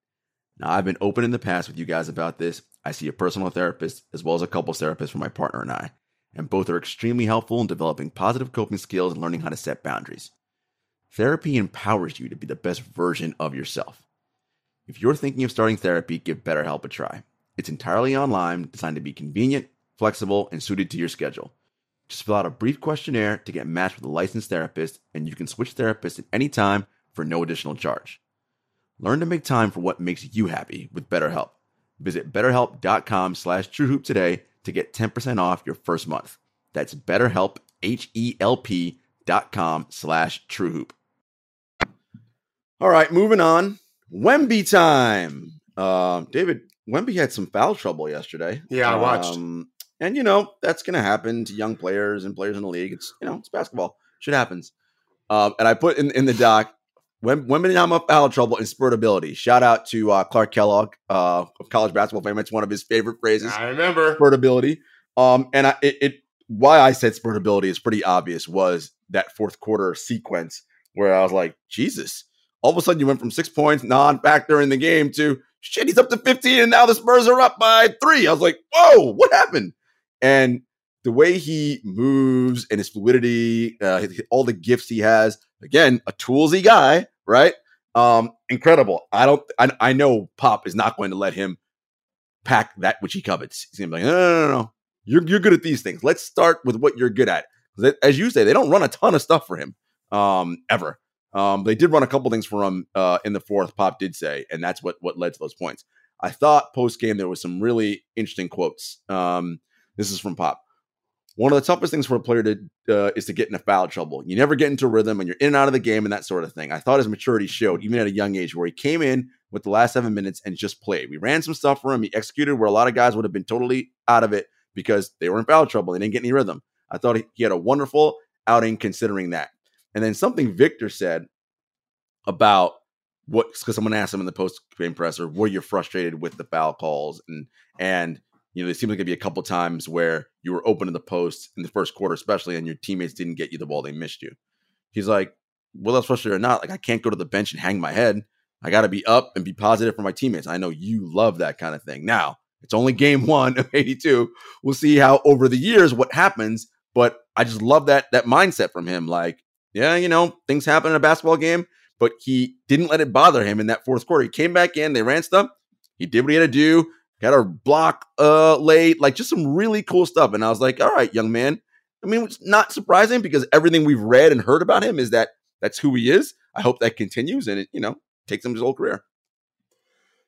Now, I've been open in the past with you guys about this. I see a personal therapist as well as a couples therapist for my partner and I, and both are extremely helpful in developing positive coping skills and learning how to set boundaries. Therapy empowers you to be the best version of yourself. If you're thinking of starting therapy, give BetterHelp a try. It's entirely online, designed to be convenient, flexible, and suited to your schedule. Just fill out a brief questionnaire to get matched with a licensed therapist, and you can switch therapists at any time for no additional charge. Learn to make time for what makes you happy with BetterHelp. Visit betterhelp.com slash truehoop today to get 10% off your first month. That's betterhelp, H-E-L-P dot com slash truehoop. All right, moving on. Wemby time. Um, David, Wemby had some foul trouble yesterday. Yeah, I watched. Um, and you know that's going to happen to young players and players in the league. It's you know it's basketball. Shit happens. Um, and I put in in the doc when Wembanyama foul trouble and spurtability. Shout out to uh, Clark Kellogg uh, of college basketball fame. It's one of his favorite phrases. I remember. Spurtability. Um, and I, it, it why I said spurtability is pretty obvious was that fourth quarter sequence where I was like, Jesus. All of a sudden, you went from six points non-factor in the game to shit. He's up to fifteen, and now the Spurs are up by three. I was like, "Whoa, what happened?" And the way he moves and his fluidity, uh, all the gifts he has. Again, a toolsy guy, right? Um, incredible. I don't. I, I know Pop is not going to let him pack that which he covets. He's gonna be like, no, no, no, no. You're you're good at these things. Let's start with what you're good at. As you say, they don't run a ton of stuff for him, um, ever. Um, they did run a couple things for him uh, in the fourth. Pop did say, and that's what what led to those points. I thought post game there was some really interesting quotes. Um, this is from Pop. One of the toughest things for a player to uh, is to get into foul trouble. You never get into rhythm, and you're in and out of the game, and that sort of thing. I thought his maturity showed, even at a young age, where he came in with the last seven minutes and just played. We ran some stuff for him. He executed where a lot of guys would have been totally out of it because they were in foul trouble. They didn't get any rhythm. I thought he had a wonderful outing considering that. And then something Victor said about what because someone asked him in the post game presser, were you frustrated with the foul calls? And and you know, there seemed like it'd be a couple times where you were open in the post in the first quarter, especially, and your teammates didn't get you the ball, they missed you. He's like, Well, that's frustrated or not, like I can't go to the bench and hang my head. I gotta be up and be positive for my teammates. I know you love that kind of thing. Now, It's only game <laughs> one of 82. We'll see how over the years what happens. But I just love that that mindset from him. Like, yeah, you know, things happen in a basketball game, but he didn't let it bother him in that fourth quarter. He came back in, they ran stuff. He did what he had to do, got a block uh late, like just some really cool stuff. And I was like, all right, young man. I mean, it's not surprising because everything we've read and heard about him is that that's who he is. I hope that continues and it, you know, takes him his whole career.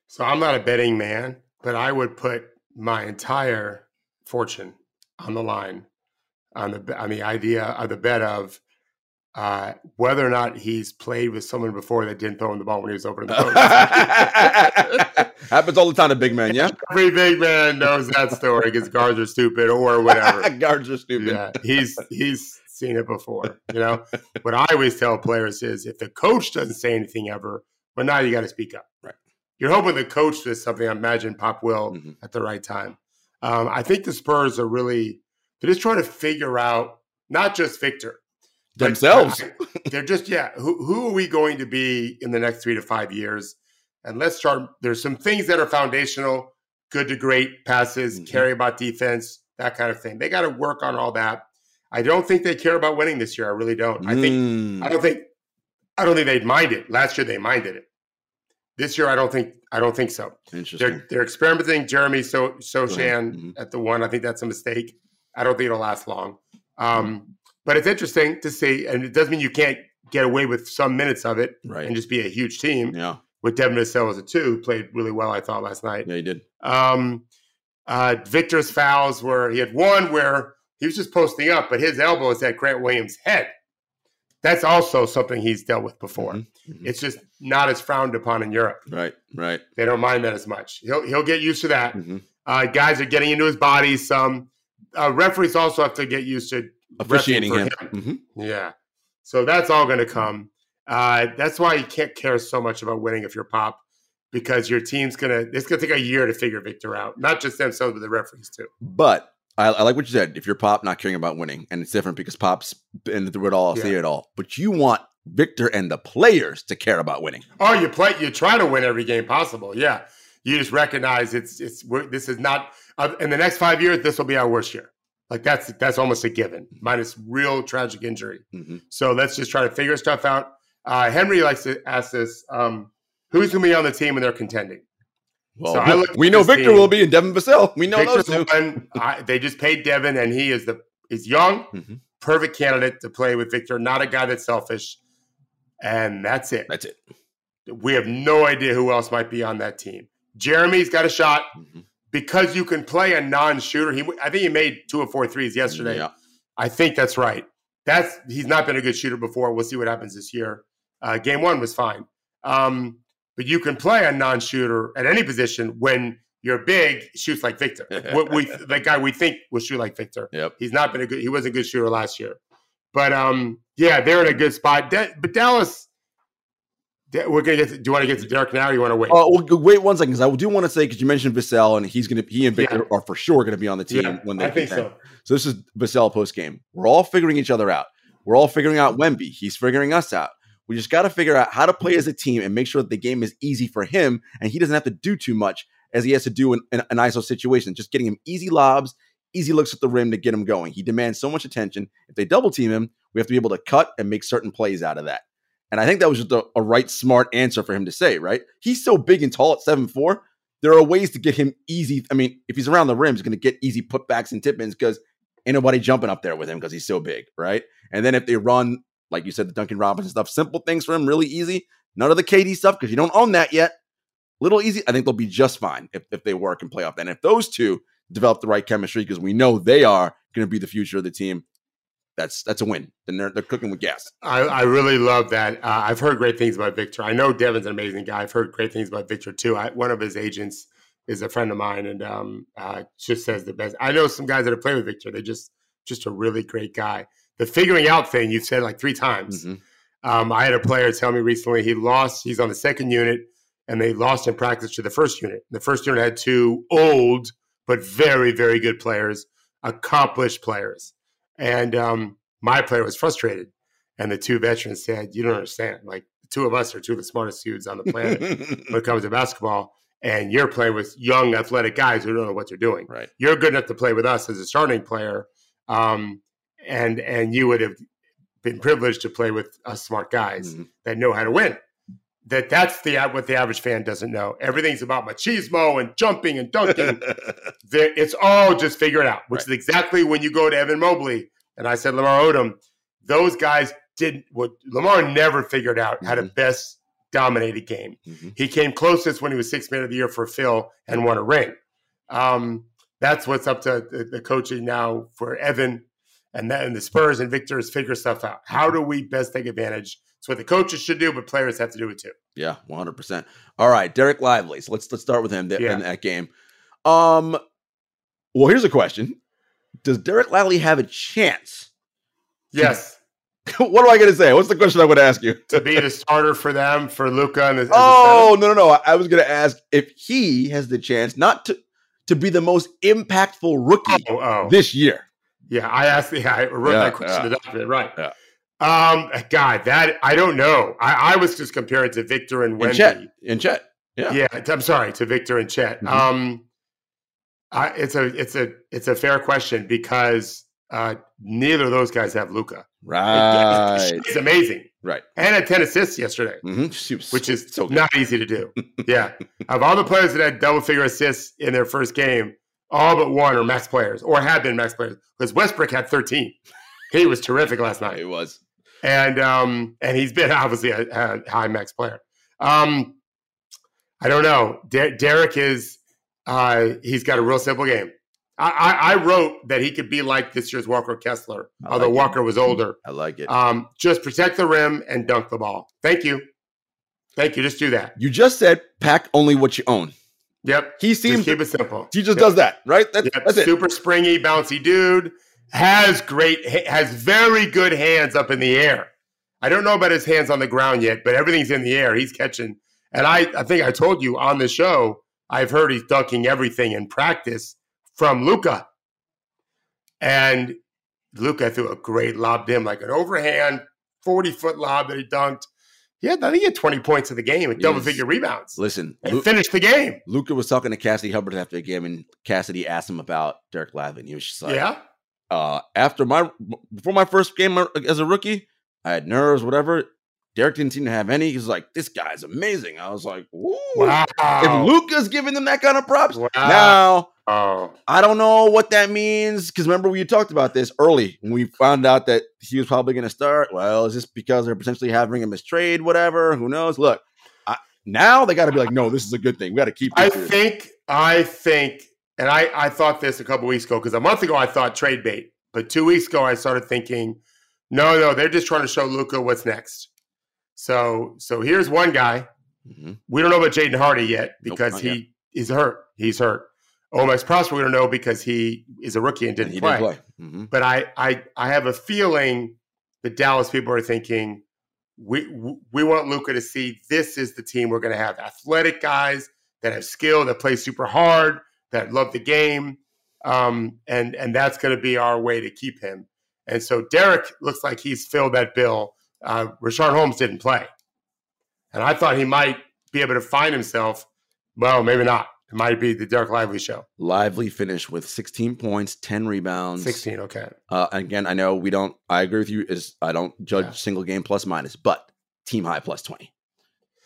So I'm not a betting man, but I would put my entire fortune on the line on the on the idea of the bet of uh, whether or not he's played with someone before that didn't throw him the ball when he was opening the post. <laughs> Happens all the time to big men, yeah. Every big man knows that story because guards are stupid or whatever. <laughs> guards are stupid. Yeah, he's he's seen it before. You know, what I always tell players is if the coach doesn't say anything ever, but now you got to speak up. Right. You're hoping the coach does something. I imagine Pop will mm-hmm. at the right time. Um, I think the Spurs are really they're just trying to figure out not just Victor themselves. they're just yeah. Who who are we going to be in the next three to five years? And let's start. There's some things that are foundational, good to great passes, mm-hmm. carry about defense, that kind of thing. They got to work on all that. I don't think they care about winning this year. I really don't. Mm. I think I don't think I don't think they'd mind it. Last year they minded it. This year I don't think I don't think so. Interesting. They're, they're experimenting Jeremy so Sochan mm-hmm. at the one. I think that's a mistake. I don't think it'll last long. Um, but it's interesting to see, and it doesn't mean you can't get away with some minutes of it right. and just be a huge team. Yeah. With Devin Vassell as a two, played really well, I thought, last night. Yeah, he did. Um, uh, Victor's fouls were he had one where he was just posting up, but his elbow is at Grant Williams' head. That's also something he's dealt with before. Mm-hmm. Mm-hmm. It's just not as frowned upon in Europe. Right, right. They don't mind that as much. He'll he'll get used to that. Mm-hmm. Uh, guys are getting into his body. Some uh, referees also have to get used to officiating him. him. Mm-hmm. Yeah. So that's all going to come. Uh, that's why you can't care so much about winning if you're pop, because your team's gonna. It's gonna take a year to figure Victor out, not just themselves, but the referees too. But I, I, like what you said. If you're pop, not caring about winning, and it's different because pop's been through it all, yeah. see it all. But you want Victor and the players to care about winning. Oh, you play. You try to win every game possible. Yeah. You just recognize it's it's this is not uh, in the next five years. This will be our worst year. Like that's that's almost a given, minus real tragic injury. Mm-hmm. So let's just try to figure stuff out. Uh, Henry likes to ask this: um, Who's going to be on the team when they're contending? Well, so we know Victor team. will be in Devin Vassell. We know those two. I, they just paid Devin, and he is the he's young, mm-hmm. perfect candidate to play with Victor. Not a guy that's selfish, and that's it. That's it. We have no idea who else might be on that team. Jeremy's got a shot. Mm-hmm because you can play a non-shooter. He, I think he made two or four threes yesterday. Yeah. I think that's right. That's he's not been a good shooter before. We'll see what happens this year. Uh, game one was fine, um, but you can play a non-shooter at any position when you're big, shoots like Victor. <laughs> what we the guy we think will shoot like Victor. Yep. He's not been a good. He was a good shooter last year, but um, yeah, they're in a good spot. De- but Dallas we're gonna get. To, do you want to get to Derek now? or You want to wait? Uh, well, wait one second. Because I do want to say because you mentioned Vassell and he's gonna he and Victor yeah. are for sure going to be on the team yeah, when they. I think so. So this is Vassell post game. We're all figuring each other out. We're all figuring out Wemby. He's figuring us out. We just got to figure out how to play as a team and make sure that the game is easy for him and he doesn't have to do too much as he has to do in, in an ISO situation. Just getting him easy lobs, easy looks at the rim to get him going. He demands so much attention. If they double team him, we have to be able to cut and make certain plays out of that. And I think that was just a, a, right, smart answer for him to say, right? He's so big and tall at seven four. There are ways to get him easy. I mean, if he's around the rim, he's going to get easy putbacks and tip ins because ain't nobody jumping up there with him because he's so big, right? And then if they run, like you said, the Duncan Robinson stuff, simple things for him, really easy. None of the KD stuff because you don't own that yet. Little easy. I think they'll be just fine if, if they work and play off. And if those two develop the right chemistry, because we know they are going to be the future of the team, that's that's a win. Then they're they're cooking with gas. I, I really love that. Uh, I've heard great things about Victor. I know Devin's an amazing guy. I've heard great things about Victor too. I, one of his agents is a friend of mine, and um, uh, just says the best. I know some guys that have played with Victor. They just just a really great guy. The figuring out thing you've said like three times. Mm-hmm. Um, I had a player tell me recently he lost. He's on the second unit, and they lost in practice to the first unit. The first unit had two old but very very good players, accomplished players and um, my player was frustrated. And the two veterans said, You don't understand. Like, the two of us are two of the smartest dudes on the planet when it comes to basketball. and you're playing with young athletic guys who don't know what they're doing. Right. You're good enough to play with us as a starting player, um, and and you would have been privileged to play with us smart guys Mhm. that know how to win. That that's the what the average fan doesn't know. Everything's about machismo and jumping and dunking. <laughs> It's all just figure it out, which is exactly when you go to Evan Mobley and I said Lamar Odom. Those guys didn't. What Lamar never figured out how to Mhm. best dominate a game. Mhm. He came closest when he was six man of the year for Phil and won a ring. Um, that's what's up to the, the coaching now for Evan and then the Spurs and Victor's figure stuff out. How do we best take advantage? It's what the coaches should do, but players have to do it too. Yeah, one hundred percent. All right, Derek Lively. So let's let's start with him th- Yeah. in that game. Um, well, here's a question: Does Derek Lively have a chance? Yes, <laughs> what am I going to say? What's the question I would ask you? to be the starter for them for Luka and the, a Oh no no no! I, I was going to ask if he has the chance not to to be the most impactful rookie. Oh, oh. this year. yeah. I asked. Yeah, I wrote Yeah, that question yeah. to document. Right. Yeah. Um, God, that I don't know. I, I was just comparing to Victor and In Wemby. Chet, in Chet. Yeah. Yeah, I'm sorry to Victor and Chet. Mhm. Um, I, it's a it's a it's a fair question because uh, neither of those guys have Luka. Right. It's amazing, Right. and had ten assists yesterday, Mm-hmm. which is so not easy to do. <laughs> yeah, of all the players that had double figure assists in their first game, all but one are max players or have been max players because Westbrook had 13. He was terrific last night He was. And um, and he's been <laughs> obviously a, a high max player. Um, I don't know. De- Derek is uh, he's got a real simple game. I, I, I wrote that he could be like this year's Walker Kessler, I although like it. Walker was older. I like it. Um, just protect the rim and dunk the ball. Thank you, thank you. Just do that. you just said pack only what you own. Yep. He Just seems keep it simple. he just Yep. does that, right? That's, Yep. that's it. Super springy, bouncy dude. Has great, has very good hands up in the air. I don't know about his hands on the ground yet, but everything's in the air. He's catching. And I, I think I told you on the show, I've heard he's dunking everything in practice from Luka. And Luka threw a great lob to him, like an overhand 40 foot lob that he dunked. Yeah, I think he had 20 points in the game and double figure rebounds. Listen, And Lu- finished the game. Luka was talking to Cassidy Hubbarth after the game, and Cassidy asked him about Dirk Lavin. He was just like, yeah. Uh, after my before my first game as a rookie, I had nerves, whatever. Derek didn't seem to have any. He's like, "This guy's amazing." I was like. Wow. If Luka's giving them that kind of props, Wow. now oh. I don't know what that means because remember we talked about this early when we found out that he was probably going to start. Well, is this because they're potentially having him as trade, whatever? Who knows? Look, I, now they got to be like, no, this is a good thing. We got to keep. I here." think, I think, and I, I thought this a couple weeks ago because a month ago I thought trade bait, but two weeks ago I started thinking, no, no, they're just trying to show Luka what's next. So, so here's one guy. Mhm. We don't know about Jaden Hardy yet because not he yet. is hurt. He's hurt. O-Max Prosper we don't know because he is a rookie and And didn't he play. didn't play. Mhm. But I, I, I have a feeling the Dallas people are thinking we we want Luka to see this is the team we're going to have athletic guys that have skill that play super hard that love the game, um, and and that's going to be our way to keep him. And so Derek looks like he's filled that bill. Uh, Richaun Holmes didn't play, and I thought he might be able to find himself. Well, maybe not. It might be the Derek Lively show. Lively finished with 16 points, 10 rebounds. Sixteen, okay. Uh, again, I know we don't. I agree with you. Is I don't judge Yeah. single game plus minus, but team high plus 20.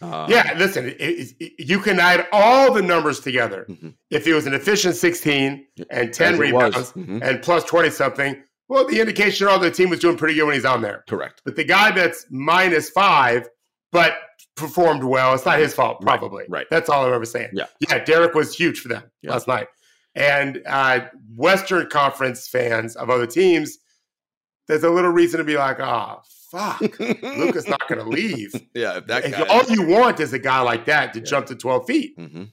Uh, Yeah, listen, it, it, it- you can add all the numbers together. Mhm. If he was an efficient 16 and 10 as rebounds. Mhm. and plus 20 something, well, the indication all the team was doing pretty good when he's on there. Correct. But the guy that's minus five, but performed well, it's not his fault, Right, probably. right. That's all I'm ever saying. Yeah. Yeah, Derek was huge for them Yeah. last night. And uh, Western Conference fans of other teams, there's a little reason to be like, oh, fuck. Luka's not going to leave. <laughs> Yeah, if that guy. all you want is a guy like that to Yeah. jump to 12 feet Mhm.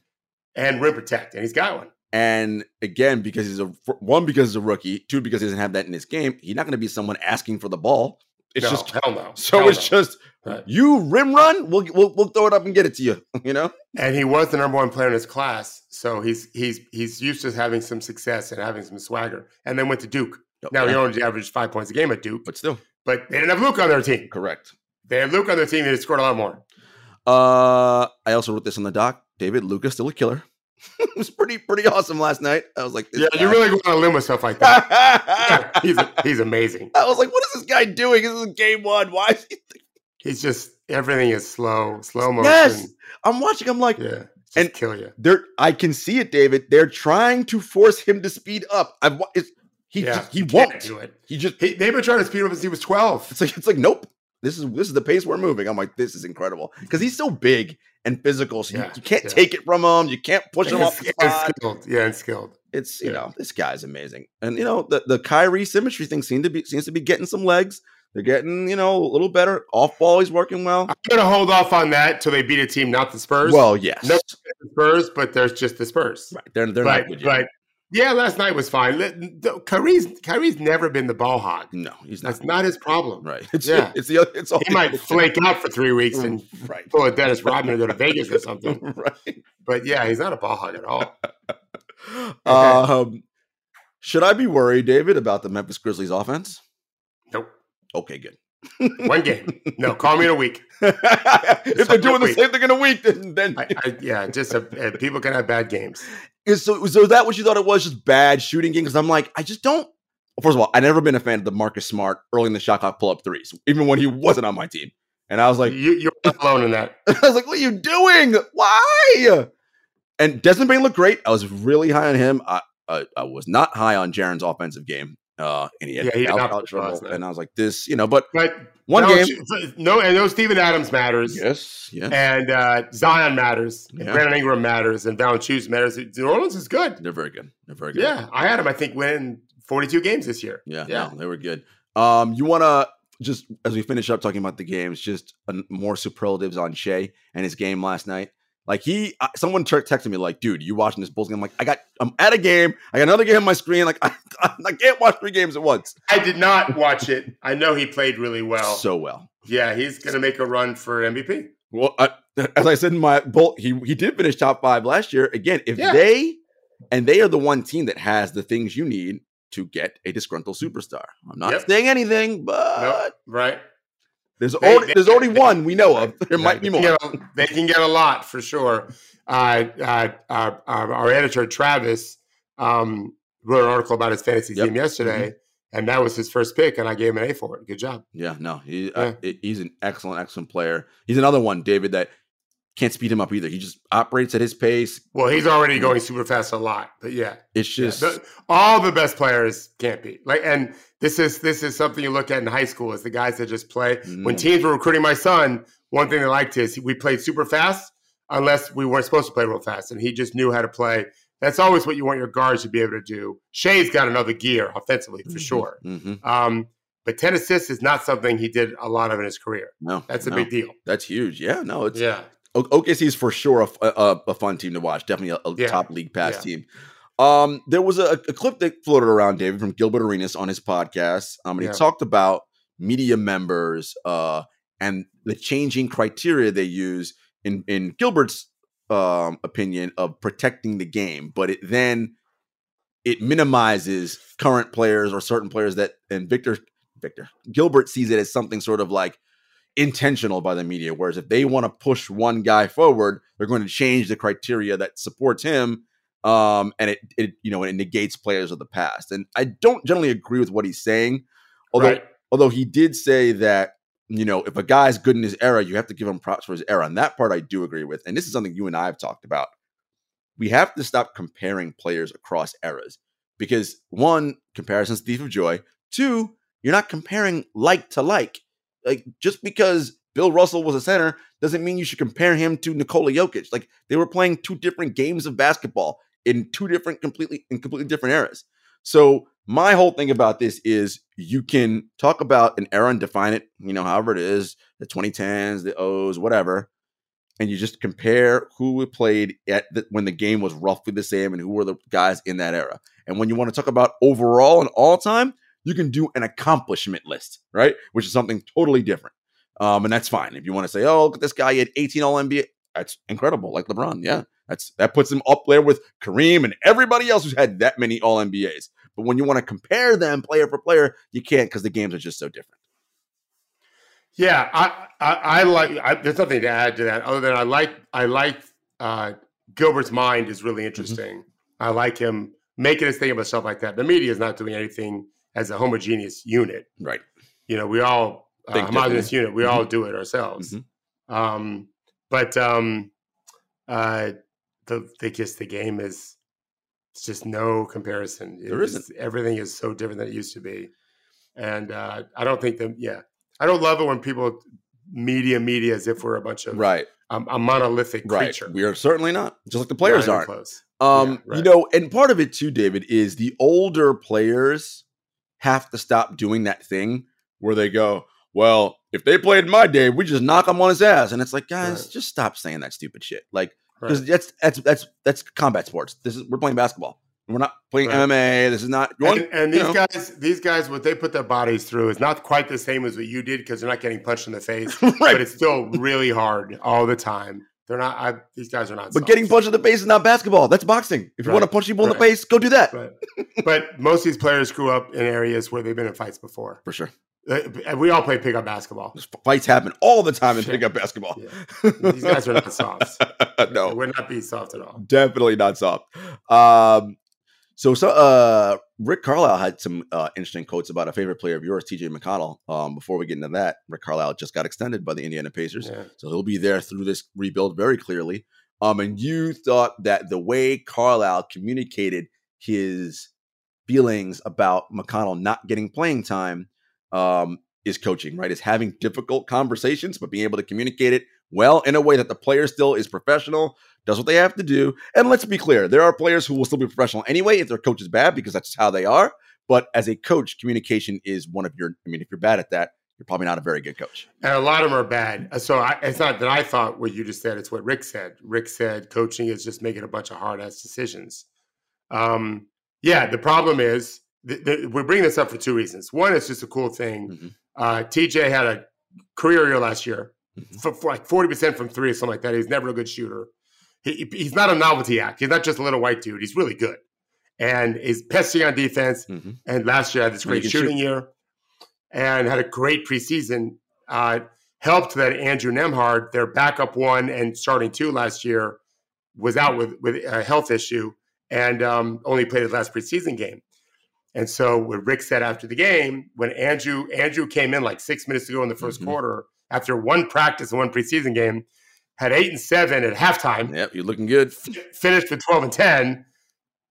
and rim protect, and he's got one. And again, because he's a one, because he's a rookie. Two, because he doesn't have that in his game. He's not going to be someone asking for the ball. It's no, just hell no. <laughs> so. Hell it's no. just Right. you rim run. We'll, we'll we'll throw it up and get it to you. <laughs> You know. and he was the number one player in his class, so he's he's he's used to having some success and having some swagger. And then went to Duke. Now he only averaged five points a game at Duke, but still but they didn't have Luke on their team. correct. They had Luke on their team, and he scored a lot more. Uh, I also wrote this on the doc. David Lucas still a killer. <laughs> it was pretty pretty awesome last night. I was like, Yeah, guy- you really on a limb with stuff like that. <laughs> He's he's amazing. I was like, what is this guy doing? This is game one. Why is he <laughs> He's just everything is slow, slow motion. Yes. I'm watching, I'm like, Yeah, And- kill you. they're I can see it, David. They're trying to force him to speed up. I've it's, he Yeah, just, he you won't. do it. He just He, they've been trying to speed him up since he was twelve. it's like it's like nope. This is this is the pace we're moving. I'm like, this is incredible because he's so big and physical. So you- Yeah, you, can't yeah. take it from him. You can't push him off the spot. skilled. Yeah, and skilled. It's you know this guy's amazing, and you know the the Kyrie symmetry thing seems to be seems to be getting some legs. They're getting you know a little better. Off ball, he's working well. I'm gonna hold off on that till they beat a team, not the Spurs. Well, yes, No- the Spurs, but there's just the Spurs. right. They're they're but, not good yet. but yeah, last night was fine. Kyrie's Kyrie's never been the ball hog. no, he's not. That's not his problem. right. <laughs> It's Yeah. it's the other. It's all He might flake out for three weeks <laughs> and right. pull a Dennis Rodman and go to <laughs> Vegas or something. right. But yeah, he's not a ball hog at all. Um, should I be worried, David, about the Memphis Grizzlies offense? Nope. Okay, good. One game. No, call me in a week. <laughs> if they're doing the week. same thing in a week, then, then I, I, yeah, just a, uh, people can have bad games. is so so is that what you thought it was? Just bad shooting game? Because I'm like, I just don't. Well, first of all, I never been a fan of the Marcus Smart early in the shot clock pull up threes, even when he wasn't on my team. And I was like, you, you're not alone in that. <laughs> I was like, what are you doing? Why? And Desmond Bane looked great. I was really high on him. I I, I was not high on Jaren's offensive game. Uh, and he had Yeah, he did not trouble. And I was like, this, you know, but But one game. no, and no, Steven Adams matters. Yes, yeah, And uh, Zion matters. And Yeah. Brandon Ingram matters. And Valanciunas matters. New Orleans is good. they're very good. They're very good. Yeah, I had him. I think win 42 games this year. Yeah, Yeah. no, they were good. Um, you want to just as we finish up talking about the games, just more superlatives on Shai and his game last night. Like he, uh, someone t- texted me like, "Dude, you watching this Bulls game?" I'm like, "I got, I'm at a game. I got another game on my screen. Like, <laughs> I, I can't watch three games at once." I did not watch it. I know he played really well. So well. yeah, he's going to make a run for MVP. Well, I, as I said in my bolt, he he did finish top five last year. Again, if Yeah. they and they are the one team that has the things you need to get a disgruntled superstar. I'm not Yep. saying anything, but Nope, right? There's They- already they- there's already they- one we know of. There might be more. a- they can get a lot for sure. Uh, uh, our, our, our editor Travis um, wrote an article about his fantasy Yep. team yesterday, and that was his first pick, and I gave him an A for it. Good job. Yeah, no, he uh, Yeah. he's an excellent, excellent player. He's another one, David, that can't speed him up either. He just operates at his pace. Well, he's already going super fast a lot, but yeah, It's Yeah, just the- all the best players can't be like. And this is this is something you look at in high school is the guys that just play. When Mm. teams were recruiting my son, one thing they liked is we played super fast, unless we weren't supposed to play real fast, and he just knew how to play. That's always what you want your guards to be able to do. Shai's got another gear offensively for Mhm, sure, mhm. um, but ten assists is not something he did a lot of in his career. No, That's a no, big deal. That's huge. Yeah, no, it's Yeah, OKC is for sure a, f- a- a fun team to watch. Definitely a, a Yeah. top league pass Yeah. team. Um, there was a, a clip that floated around David from Gilbert Arenas on his podcast. Um, and Yeah. he talked about media members uh, and the changing criteria they use in in Gilbert's um, opinion of protecting the game, but it then it minimizes current players or certain players that and Victor Victor Gilbert sees it as something sort of like intentional by the media. Whereas if they want to push one guy forward, they're going to change the criteria that supports him. Um, and it, it, you know, it negates players of the past. And I don't generally agree with what he's saying. Although, right. although he did say that, you know, if a guy's good in his era, you have to give him props for his era. And that part I do agree with. And this is something you and I have talked about. We have to stop comparing players across eras because one, comparison's thief of joy. Two, you're not comparing like to like. Like just because Bill Russell was a center doesn't mean you should compare him to Nikola Jokic. Like they were playing two different games of basketball in two different completely in completely different eras. So my whole thing about this is you can talk about an era and define it, you know, however it is, the 2010s, the O's, whatever, and you just compare who we played at the, when the game was roughly the same and who were the guys in that era. And when you want to talk about overall and all time, you can do an accomplishment list, right? Which is something totally different. Um, and that's fine. If you want to say, oh, look at this guy, he had 18 all NBA, that's incredible, like LeBron. Yeah. That's that puts him up there with Kareem and everybody else who's had that many all NBAs. But when you want to compare them player for player, you can't because the games are just so different. Yeah, I I, I like. I, there's nothing to add to that other than I like I like uh, Gilbert's mind is really interesting. I like him making his thing about stuff like that. The media is not doing anything as a homogeneous unit. Right. You know, we all uh, homogeneous unit. We Mhm. all do it ourselves. Mhm. Um, but um, uh, the the just the game is it's just no comparison. There It's- isn't. Everything is so different than it used to be, and uh, I don't think that. Yeah, I don't love it when people media media as if we're a bunch of Right. um, a monolithic Right. creature. We are certainly not. Just like the players aren't. close. Um, Yeah, you know, and part of it too, David, is the older players have to stop doing that thing where they go, "Well, if they played in my day, we just knock him on his ass," and it's like, guys, Right. just stop saying that stupid shit. Like, Right. because that's that's that's that's combat sports. This is we're playing basketball. We're not playing Right. MMA. This is not. you And, and you these know. guys, these guys, what they put their bodies through is not quite the same as what you did because they're not getting punched in the face, <laughs> but it's still really hard all the time. They're not. I, these guys are not. But getting punched in the face is not basketball. That's boxing. If you want to punch people in the face, go do that. But, but most of these players grew up in areas where they've been in fights before. For sure. Uh, And we all play pickup basketball. Fights happen all the time in Shit. pickup basketball. These guys are not soft. <laughs> no. We're not being soft at all. definitely not soft. Um, so, so uh, Rick Carlisle had some uh, interesting quotes about a favorite player of yours, TJ McConnell. Um, before we get into that, Rick Carlisle just got extended by the Indiana Pacers, Yeah. so he'll be there through this rebuild very clearly. Um, and you thought that the way Carlisle communicated his feelings about McConnell not getting playing time um, is coaching, right? Is having difficult conversations, but being able to communicate it well in a way that the player still is professional, does what they have to do. And let's be clear, there are players who will still be professional anyway if their coach is bad because that's how they are. But as a coach, communication is one of your, I mean, if you're bad at that, you're probably not a very good coach. And a lot of them are bad. Uh, So I, it's not that I thought what you just said. It's what Rick said. Rick said coaching is just making a bunch of hard ass decisions. Um, yeah, the problem is th- th- we bring this up for two reasons. One, it's just a cool thing. Mhm. Uh, TJ had a career year last year. For, for like forty percent from three or something like that. He's never a good shooter. He, he's not a novelty act. He's not just a little white dude. He's really good, and is pesty on defense. Mhm. And last year had this great can shoot. shooting year, and had a great preseason. Uh, helped that Andrew Nembhard, their backup one and starting two last year, was out with with a health issue and um, only played his last preseason game. And so what Rick said after the game, when Andrew Andrew came in like six minutes ago in the 1st Mhm. quarter after one practice and one preseason game, had eight and seven at halftime, Yep, you're looking good. finished with twelve and ten.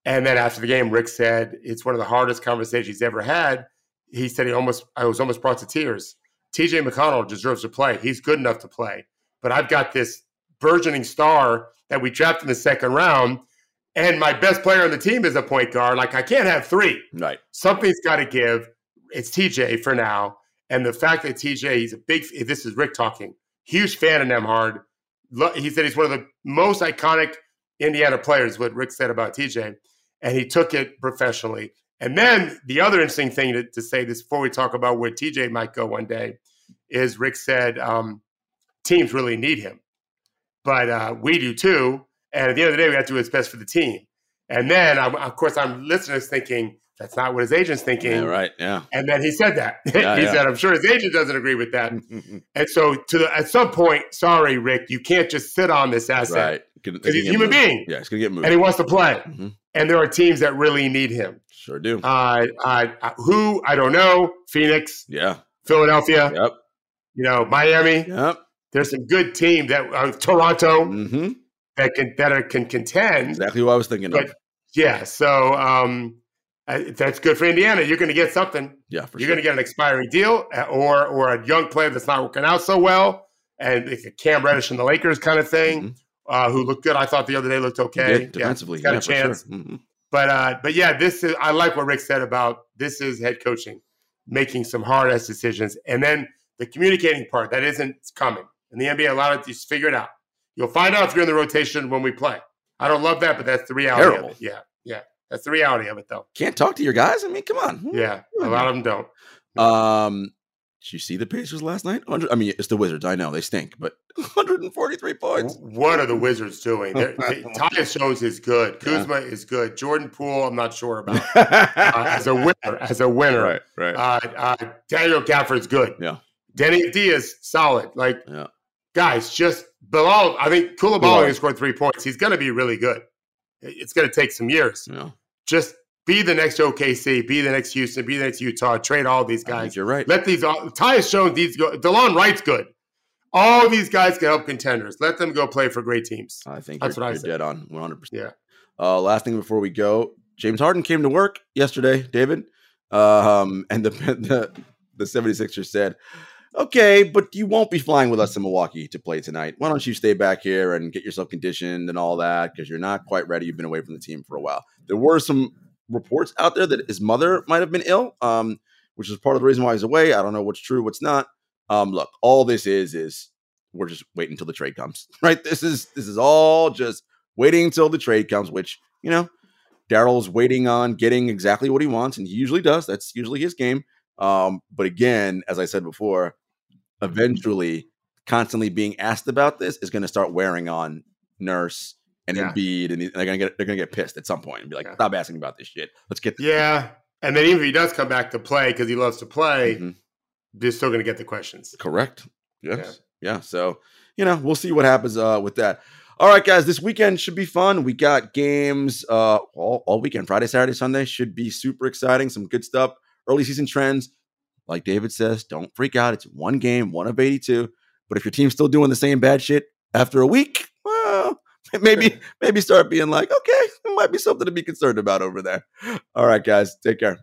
And then after the game, Rick said it's one of the hardest conversations he's ever had. He said he almost I was almost brought to tears. TJ McConnell deserves to play. He's good enough to play. But I've got this burgeoning star that we drafted in the second round, and my best player on the team is a point guard. Like I can't have three. Right. Something's got to give. It's TJ for now. And the fact that TJ, he's a big, this is Rick talking, huge fan of Nembhard. He said he's one of the most iconic Indiana players, what Rick said about TJ. And he took it professionally. And then the other interesting thing to, to say this before we talk about where TJ might go one day is Rick said um, teams really need him, but uh, we do too. And at the end of the day, we have to do what's best for the team. And then, I'm, of course, I'm listeners thinking that's not what his agent's thinking. Yeah, right. Yeah. And then he said that. <laughs> Yeah, he yeah. said, "I'm sure his agent doesn't agree with that." <laughs> And so, to the, at some point, sorry, Rick, you can't just sit on this asset right. because he's a human being Yeah, it's gonna get moved. and he wants to play. Mhm. And there are teams that really need him. Sure do. Uh, I, who I don't know. Phoenix, yeah. Philadelphia, Yep. you know, Miami. Yep. There's some good team that uh, Toronto hmm that can that are, can contend. Exactly what I was thinking But of. yeah, so um, that's good for Indiana. You're going to get something. Yeah, for You're sure. going to get an expiring deal, uh, or or a young player that's not working out so well, and like a Cam Reddish and the Lakers kind of thing, Mhm. uh, who looked good. I thought the other day looked okay. Yeah, defensively. he's got yeah, a for sure. chance. Mhm. But uh, but yeah, this is I like what Rick said about this is head coaching, making some hard ass decisions, and then the communicating part that isn't coming. In the NBA, a lot of these figure it out. You'll find out if you're in the rotation when we play. I don't love that, but that's the reality Terrible. Yeah, yeah, that's the reality of it, though. Can't talk to your guys. I mean, come on. Yeah, a lot of them don't. Um, did you see the Pacers last night? I mean, it's the Wizards. I know they stink, but <laughs> 143 points. What are the Wizards doing? They're, they, <laughs> Tyus Jones is good. Yeah. Kuzma is good. Jordan Poole, I'm not sure about uh, as a <laughs> winner. As a winner, right, right. uh, uh, Daniel Gafford's good. Yeah. Danny Diaz solid. Like Yeah. guys, just Bilal, I think Koulibaly has scored three points. He's going to be really good. It's going to take some years. Yeah. Just be the next OKC, be the next Houston, be the next Utah. Trade all these guys. you're right. Let these. Uh, Ty has shown these. Go, Delon Wright's good. All these guys can help contenders. Let them go play for great teams. I think That's you're, what I you're dead on 100. percent Yeah. Uh, last thing before we go, James Harden came to work yesterday, David. Um, and the, <laughs> the the 76ers said, Okay, but you won't be flying with us to Milwaukee to play tonight. Why don't you stay back here and get yourself conditioned and all that? Because you're not quite ready. You've been away from the team for a while. There were some reports out there that his mother might have been ill, um, which is part of the reason why he's away. I don't know what's true, what's not. Um, look, all this is is we're just waiting until the trade comes. <laughs> Right? This is this is all just waiting until the trade comes, which, you know, Daryl's waiting on getting exactly what he wants, and he usually does. That's usually his game. Um, but again, as I said before, eventually, constantly being asked about this is going to start wearing on Nurse and Yeah. Embiid, and they're going to get they're going to get pissed at some point and be like, Yeah. "Stop asking about this shit. Let's get." Yeah. And then even if he does come back to play because he loves to play, Mhm. they're still going to get the questions. Correct. Yes. Yeah. So, you know, we'll see what happens uh, with that. All right, guys, this weekend should be fun. We got games uh, all, all weekend, Friday, Saturday, Sunday. Should be super exciting. Some good stuff. Early season trends. Like David says, don't freak out. It's one game, one of 82. But if your team's still doing the same bad shit after a week, well, <laughs> maybe maybe start being like, okay, there might be something to be concerned about over there. All right, guys, take care.